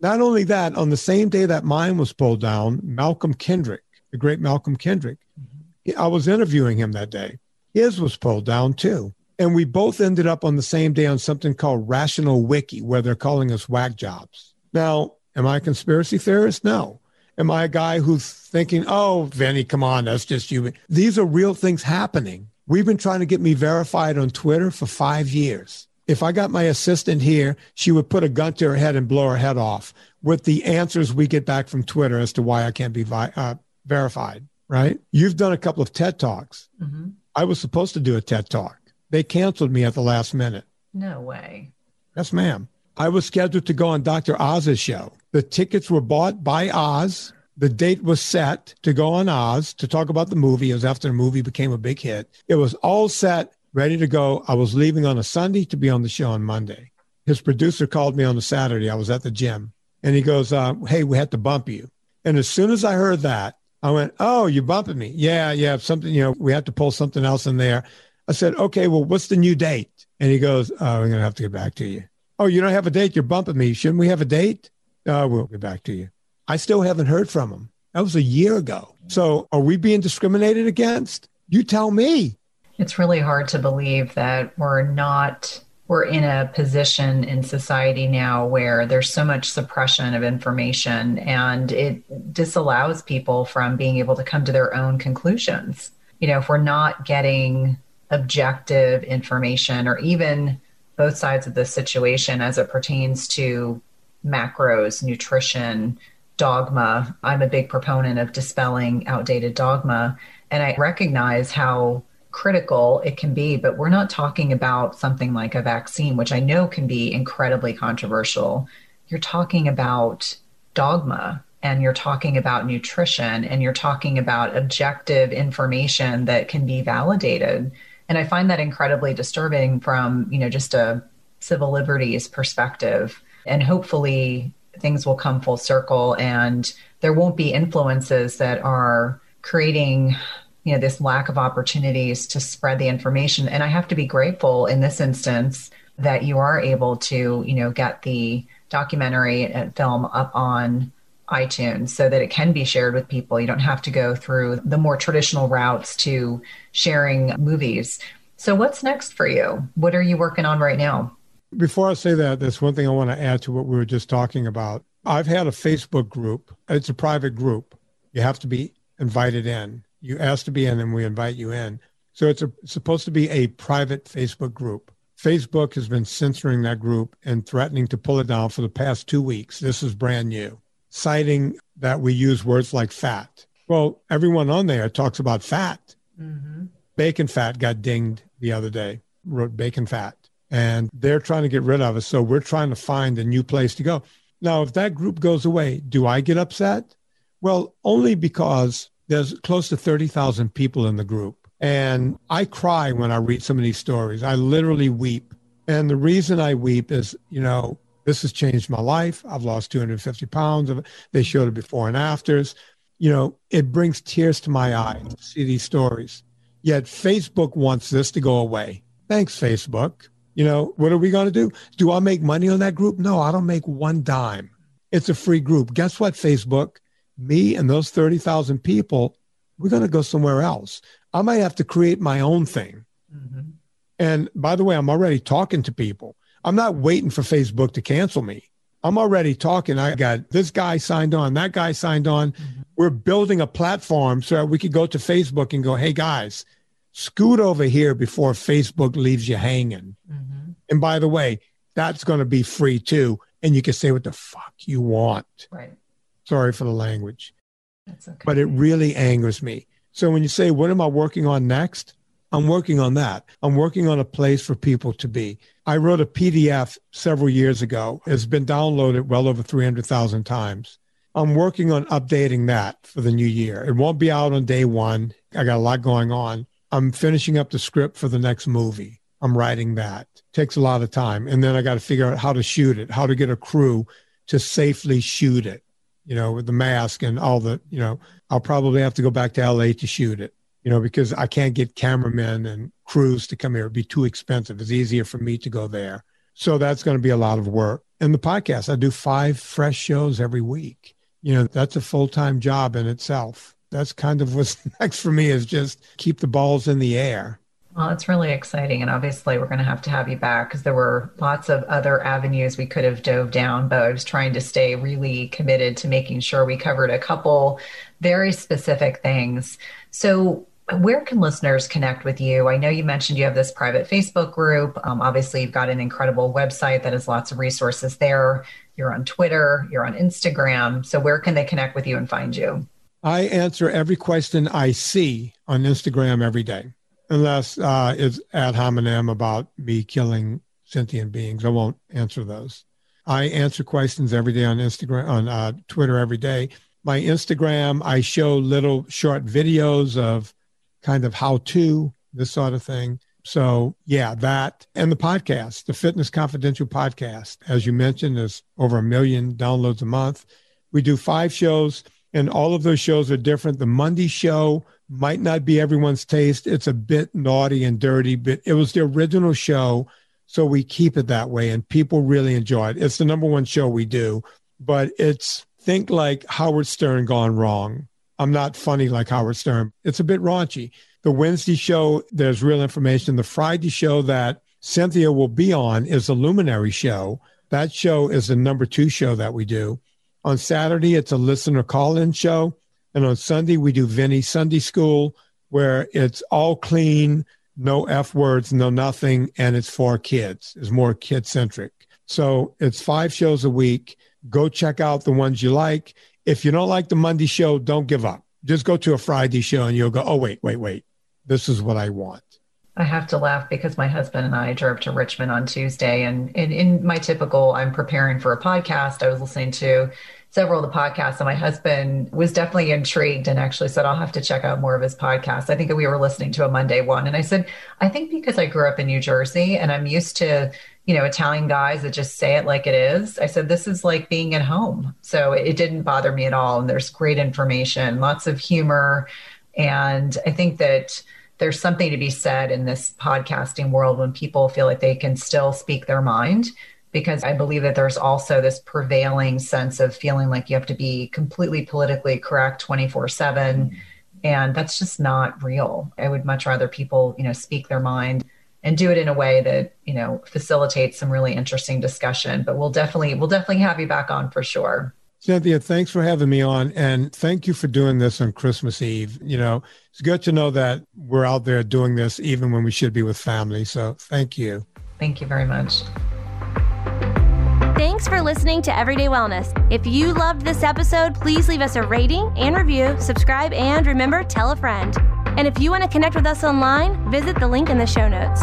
Not only that, on the same day that mine was pulled down, Malcolm Kendrick, the great Malcolm Kendrick, mm-hmm. I was interviewing him that day. His was pulled down too. And we both ended up on the same day on something called Rational Wiki, where they're calling us whack jobs. Now, am I a conspiracy theorist? No. Am I a guy who's thinking, oh, Vinnie, come on, that's just you? These are real things happening. We've been trying to get me verified on Twitter for five years. If I got my assistant here, she would put a gun to her head and blow her head off with the answers we get back from Twitter as to why I can't be vi- uh, verified, right? You've done a couple of TED Talks. Mm-hmm. I was supposed to do a TED Talk. They canceled me at the last minute. No way. Yes, ma'am. I was scheduled to go on Dr. Oz's show. The tickets were bought by Oz. The date was set to go on Oz to talk about the movie. It was after the movie became a big hit. It was all set, ready to go. I was leaving on a Sunday to be on the show on Monday. His producer called me on a Saturday. I was at the gym and he goes, uh, Hey, we had to bump you. And as soon as I heard that, I went, Oh, you bumping me. Yeah, yeah. Something, you know, we had to pull something else in there. I said, Okay, well, what's the new date? And he goes, Oh, we're going to have to get back to you. Oh, you don't have a date. You're bumping me. Shouldn't we have a date? Uh, we'll get back to you. I still haven't heard from him. That was a year ago. So are we being discriminated against? You tell me. It's really hard to believe that we're not we're in a position in society now where there's so much suppression of information and it disallows people from being able to come to their own conclusions. You know, if we're not getting objective information or even both sides of the situation as it pertains to macros, nutrition, dogma. I'm a big proponent of dispelling outdated dogma. And I recognize how critical it can be, but we're not talking about something like a vaccine, which I know can be incredibly controversial. You're talking about dogma and you're talking about nutrition and you're talking about objective information that can be validated and i find that incredibly disturbing from you know just a civil liberties perspective and hopefully things will come full circle and there won't be influences that are creating you know this lack of opportunities to spread the information and i have to be grateful in this instance that you are able to you know get the documentary and film up on iTunes so that it can be shared with people. You don't have to go through the more traditional routes to sharing movies. So, what's next for you? What are you working on right now? Before I say that, there's one thing I want to add to what we were just talking about. I've had a Facebook group, it's a private group. You have to be invited in. You ask to be in, and we invite you in. So, it's, a, it's supposed to be a private Facebook group. Facebook has been censoring that group and threatening to pull it down for the past two weeks. This is brand new citing that we use words like fat. Well, everyone on there talks about fat. Mm-hmm. Bacon fat got dinged the other day, wrote bacon fat, and they're trying to get rid of us. So we're trying to find a new place to go. Now, if that group goes away, do I get upset? Well, only because there's close to 30,000 people in the group. And I cry when I read some of these stories. I literally weep. And the reason I weep is, you know, this has changed my life. I've lost 250 pounds. Of it. They showed it before and afters. You know, it brings tears to my eyes to see these stories. Yet Facebook wants this to go away. Thanks, Facebook. You know, what are we going to do? Do I make money on that group? No, I don't make one dime. It's a free group. Guess what, Facebook? Me and those 30,000 people, we're going to go somewhere else. I might have to create my own thing. Mm-hmm. And by the way, I'm already talking to people. I'm not waiting for Facebook to cancel me. I'm already talking. I got this guy signed on, that guy signed on. Mm-hmm. We're building a platform so that we could go to Facebook and go, hey guys, scoot over here before Facebook leaves you hanging. Mm-hmm. And by the way, that's going to be free too. And you can say what the fuck you want. Right. Sorry for the language. That's okay. But it really angers me. So when you say, what am I working on next? I'm working on that. I'm working on a place for people to be. I wrote a PDF several years ago. It's been downloaded well over 300,000 times. I'm working on updating that for the new year. It won't be out on day one. I got a lot going on. I'm finishing up the script for the next movie. I'm writing that. Takes a lot of time. And then I got to figure out how to shoot it, how to get a crew to safely shoot it. You know, with the mask and all the, you know, I'll probably have to go back to LA to shoot it, you know, because I can't get cameramen and crews to come here. It'd be too expensive. It's easier for me to go there. So that's going to be a lot of work. And the podcast, I do five fresh shows every week. You know, that's a full time job in itself. That's kind of what's next for me is just keep the balls in the air. Well, it's really exciting. And obviously, we're going to have to have you back because there were lots of other avenues we could have dove down. But I was trying to stay really committed to making sure we covered a couple very specific things. So, where can listeners connect with you? I know you mentioned you have this private Facebook group. Um, obviously, you've got an incredible website that has lots of resources there. You're on Twitter, you're on Instagram. So, where can they connect with you and find you? I answer every question I see on Instagram every day unless uh, it's ad hominem about me killing sentient beings. I won't answer those. I answer questions every day on Instagram, on uh, Twitter every day. My Instagram, I show little short videos of kind of how to, this sort of thing. So, yeah, that and the podcast, the Fitness Confidential podcast, as you mentioned, is over a million downloads a month. We do five shows, and all of those shows are different. The Monday show might not be everyone's taste. It's a bit naughty and dirty, but it was the original show. So we keep it that way and people really enjoy it. It's the number one show we do, but it's think like Howard Stern gone wrong. I'm not funny like Howard Stern. It's a bit raunchy. The Wednesday show, there's real information. The Friday show that Cynthia will be on is the Luminary show. That show is the number two show that we do. On Saturday, it's a listener call in show. And on Sunday, we do Vinnie Sunday School, where it's all clean, no F words, no nothing, and it's for kids. It's more kid centric. So it's five shows a week. Go check out the ones you like. If you don't like the Monday show, don't give up. Just go to a Friday show and you'll go, oh, wait, wait, wait. This is what I want. I have to laugh because my husband and I drove to Richmond on Tuesday, and in, in my typical, I'm preparing for a podcast. I was listening to several of the podcasts, and my husband was definitely intrigued and actually said, I'll have to check out more of his podcasts. I think we were listening to a Monday one. And I said, I think because I grew up in New Jersey and I'm used to, you know, Italian guys that just say it like it is. I said, this is like being at home. So it didn't bother me at all. And there's great information, lots of humor. And I think that there's something to be said in this podcasting world when people feel like they can still speak their mind because I believe that there's also this prevailing sense of feeling like you have to be completely politically correct 24 7. And that's just not real. I would much rather people, you know, speak their mind and do it in a way that, you know, facilitates some really interesting discussion. But we'll definitely, we'll definitely have you back on for sure. Cynthia, thanks for having me on. And thank you for doing this on Christmas Eve. You know, it's good to know that we're out there doing this even when we should be with family. So thank you. Thank you very much. Thanks for listening to Everyday Wellness. If you loved this episode, please leave us a rating and review, subscribe, and remember, tell a friend. And if you want to connect with us online, visit the link in the show notes.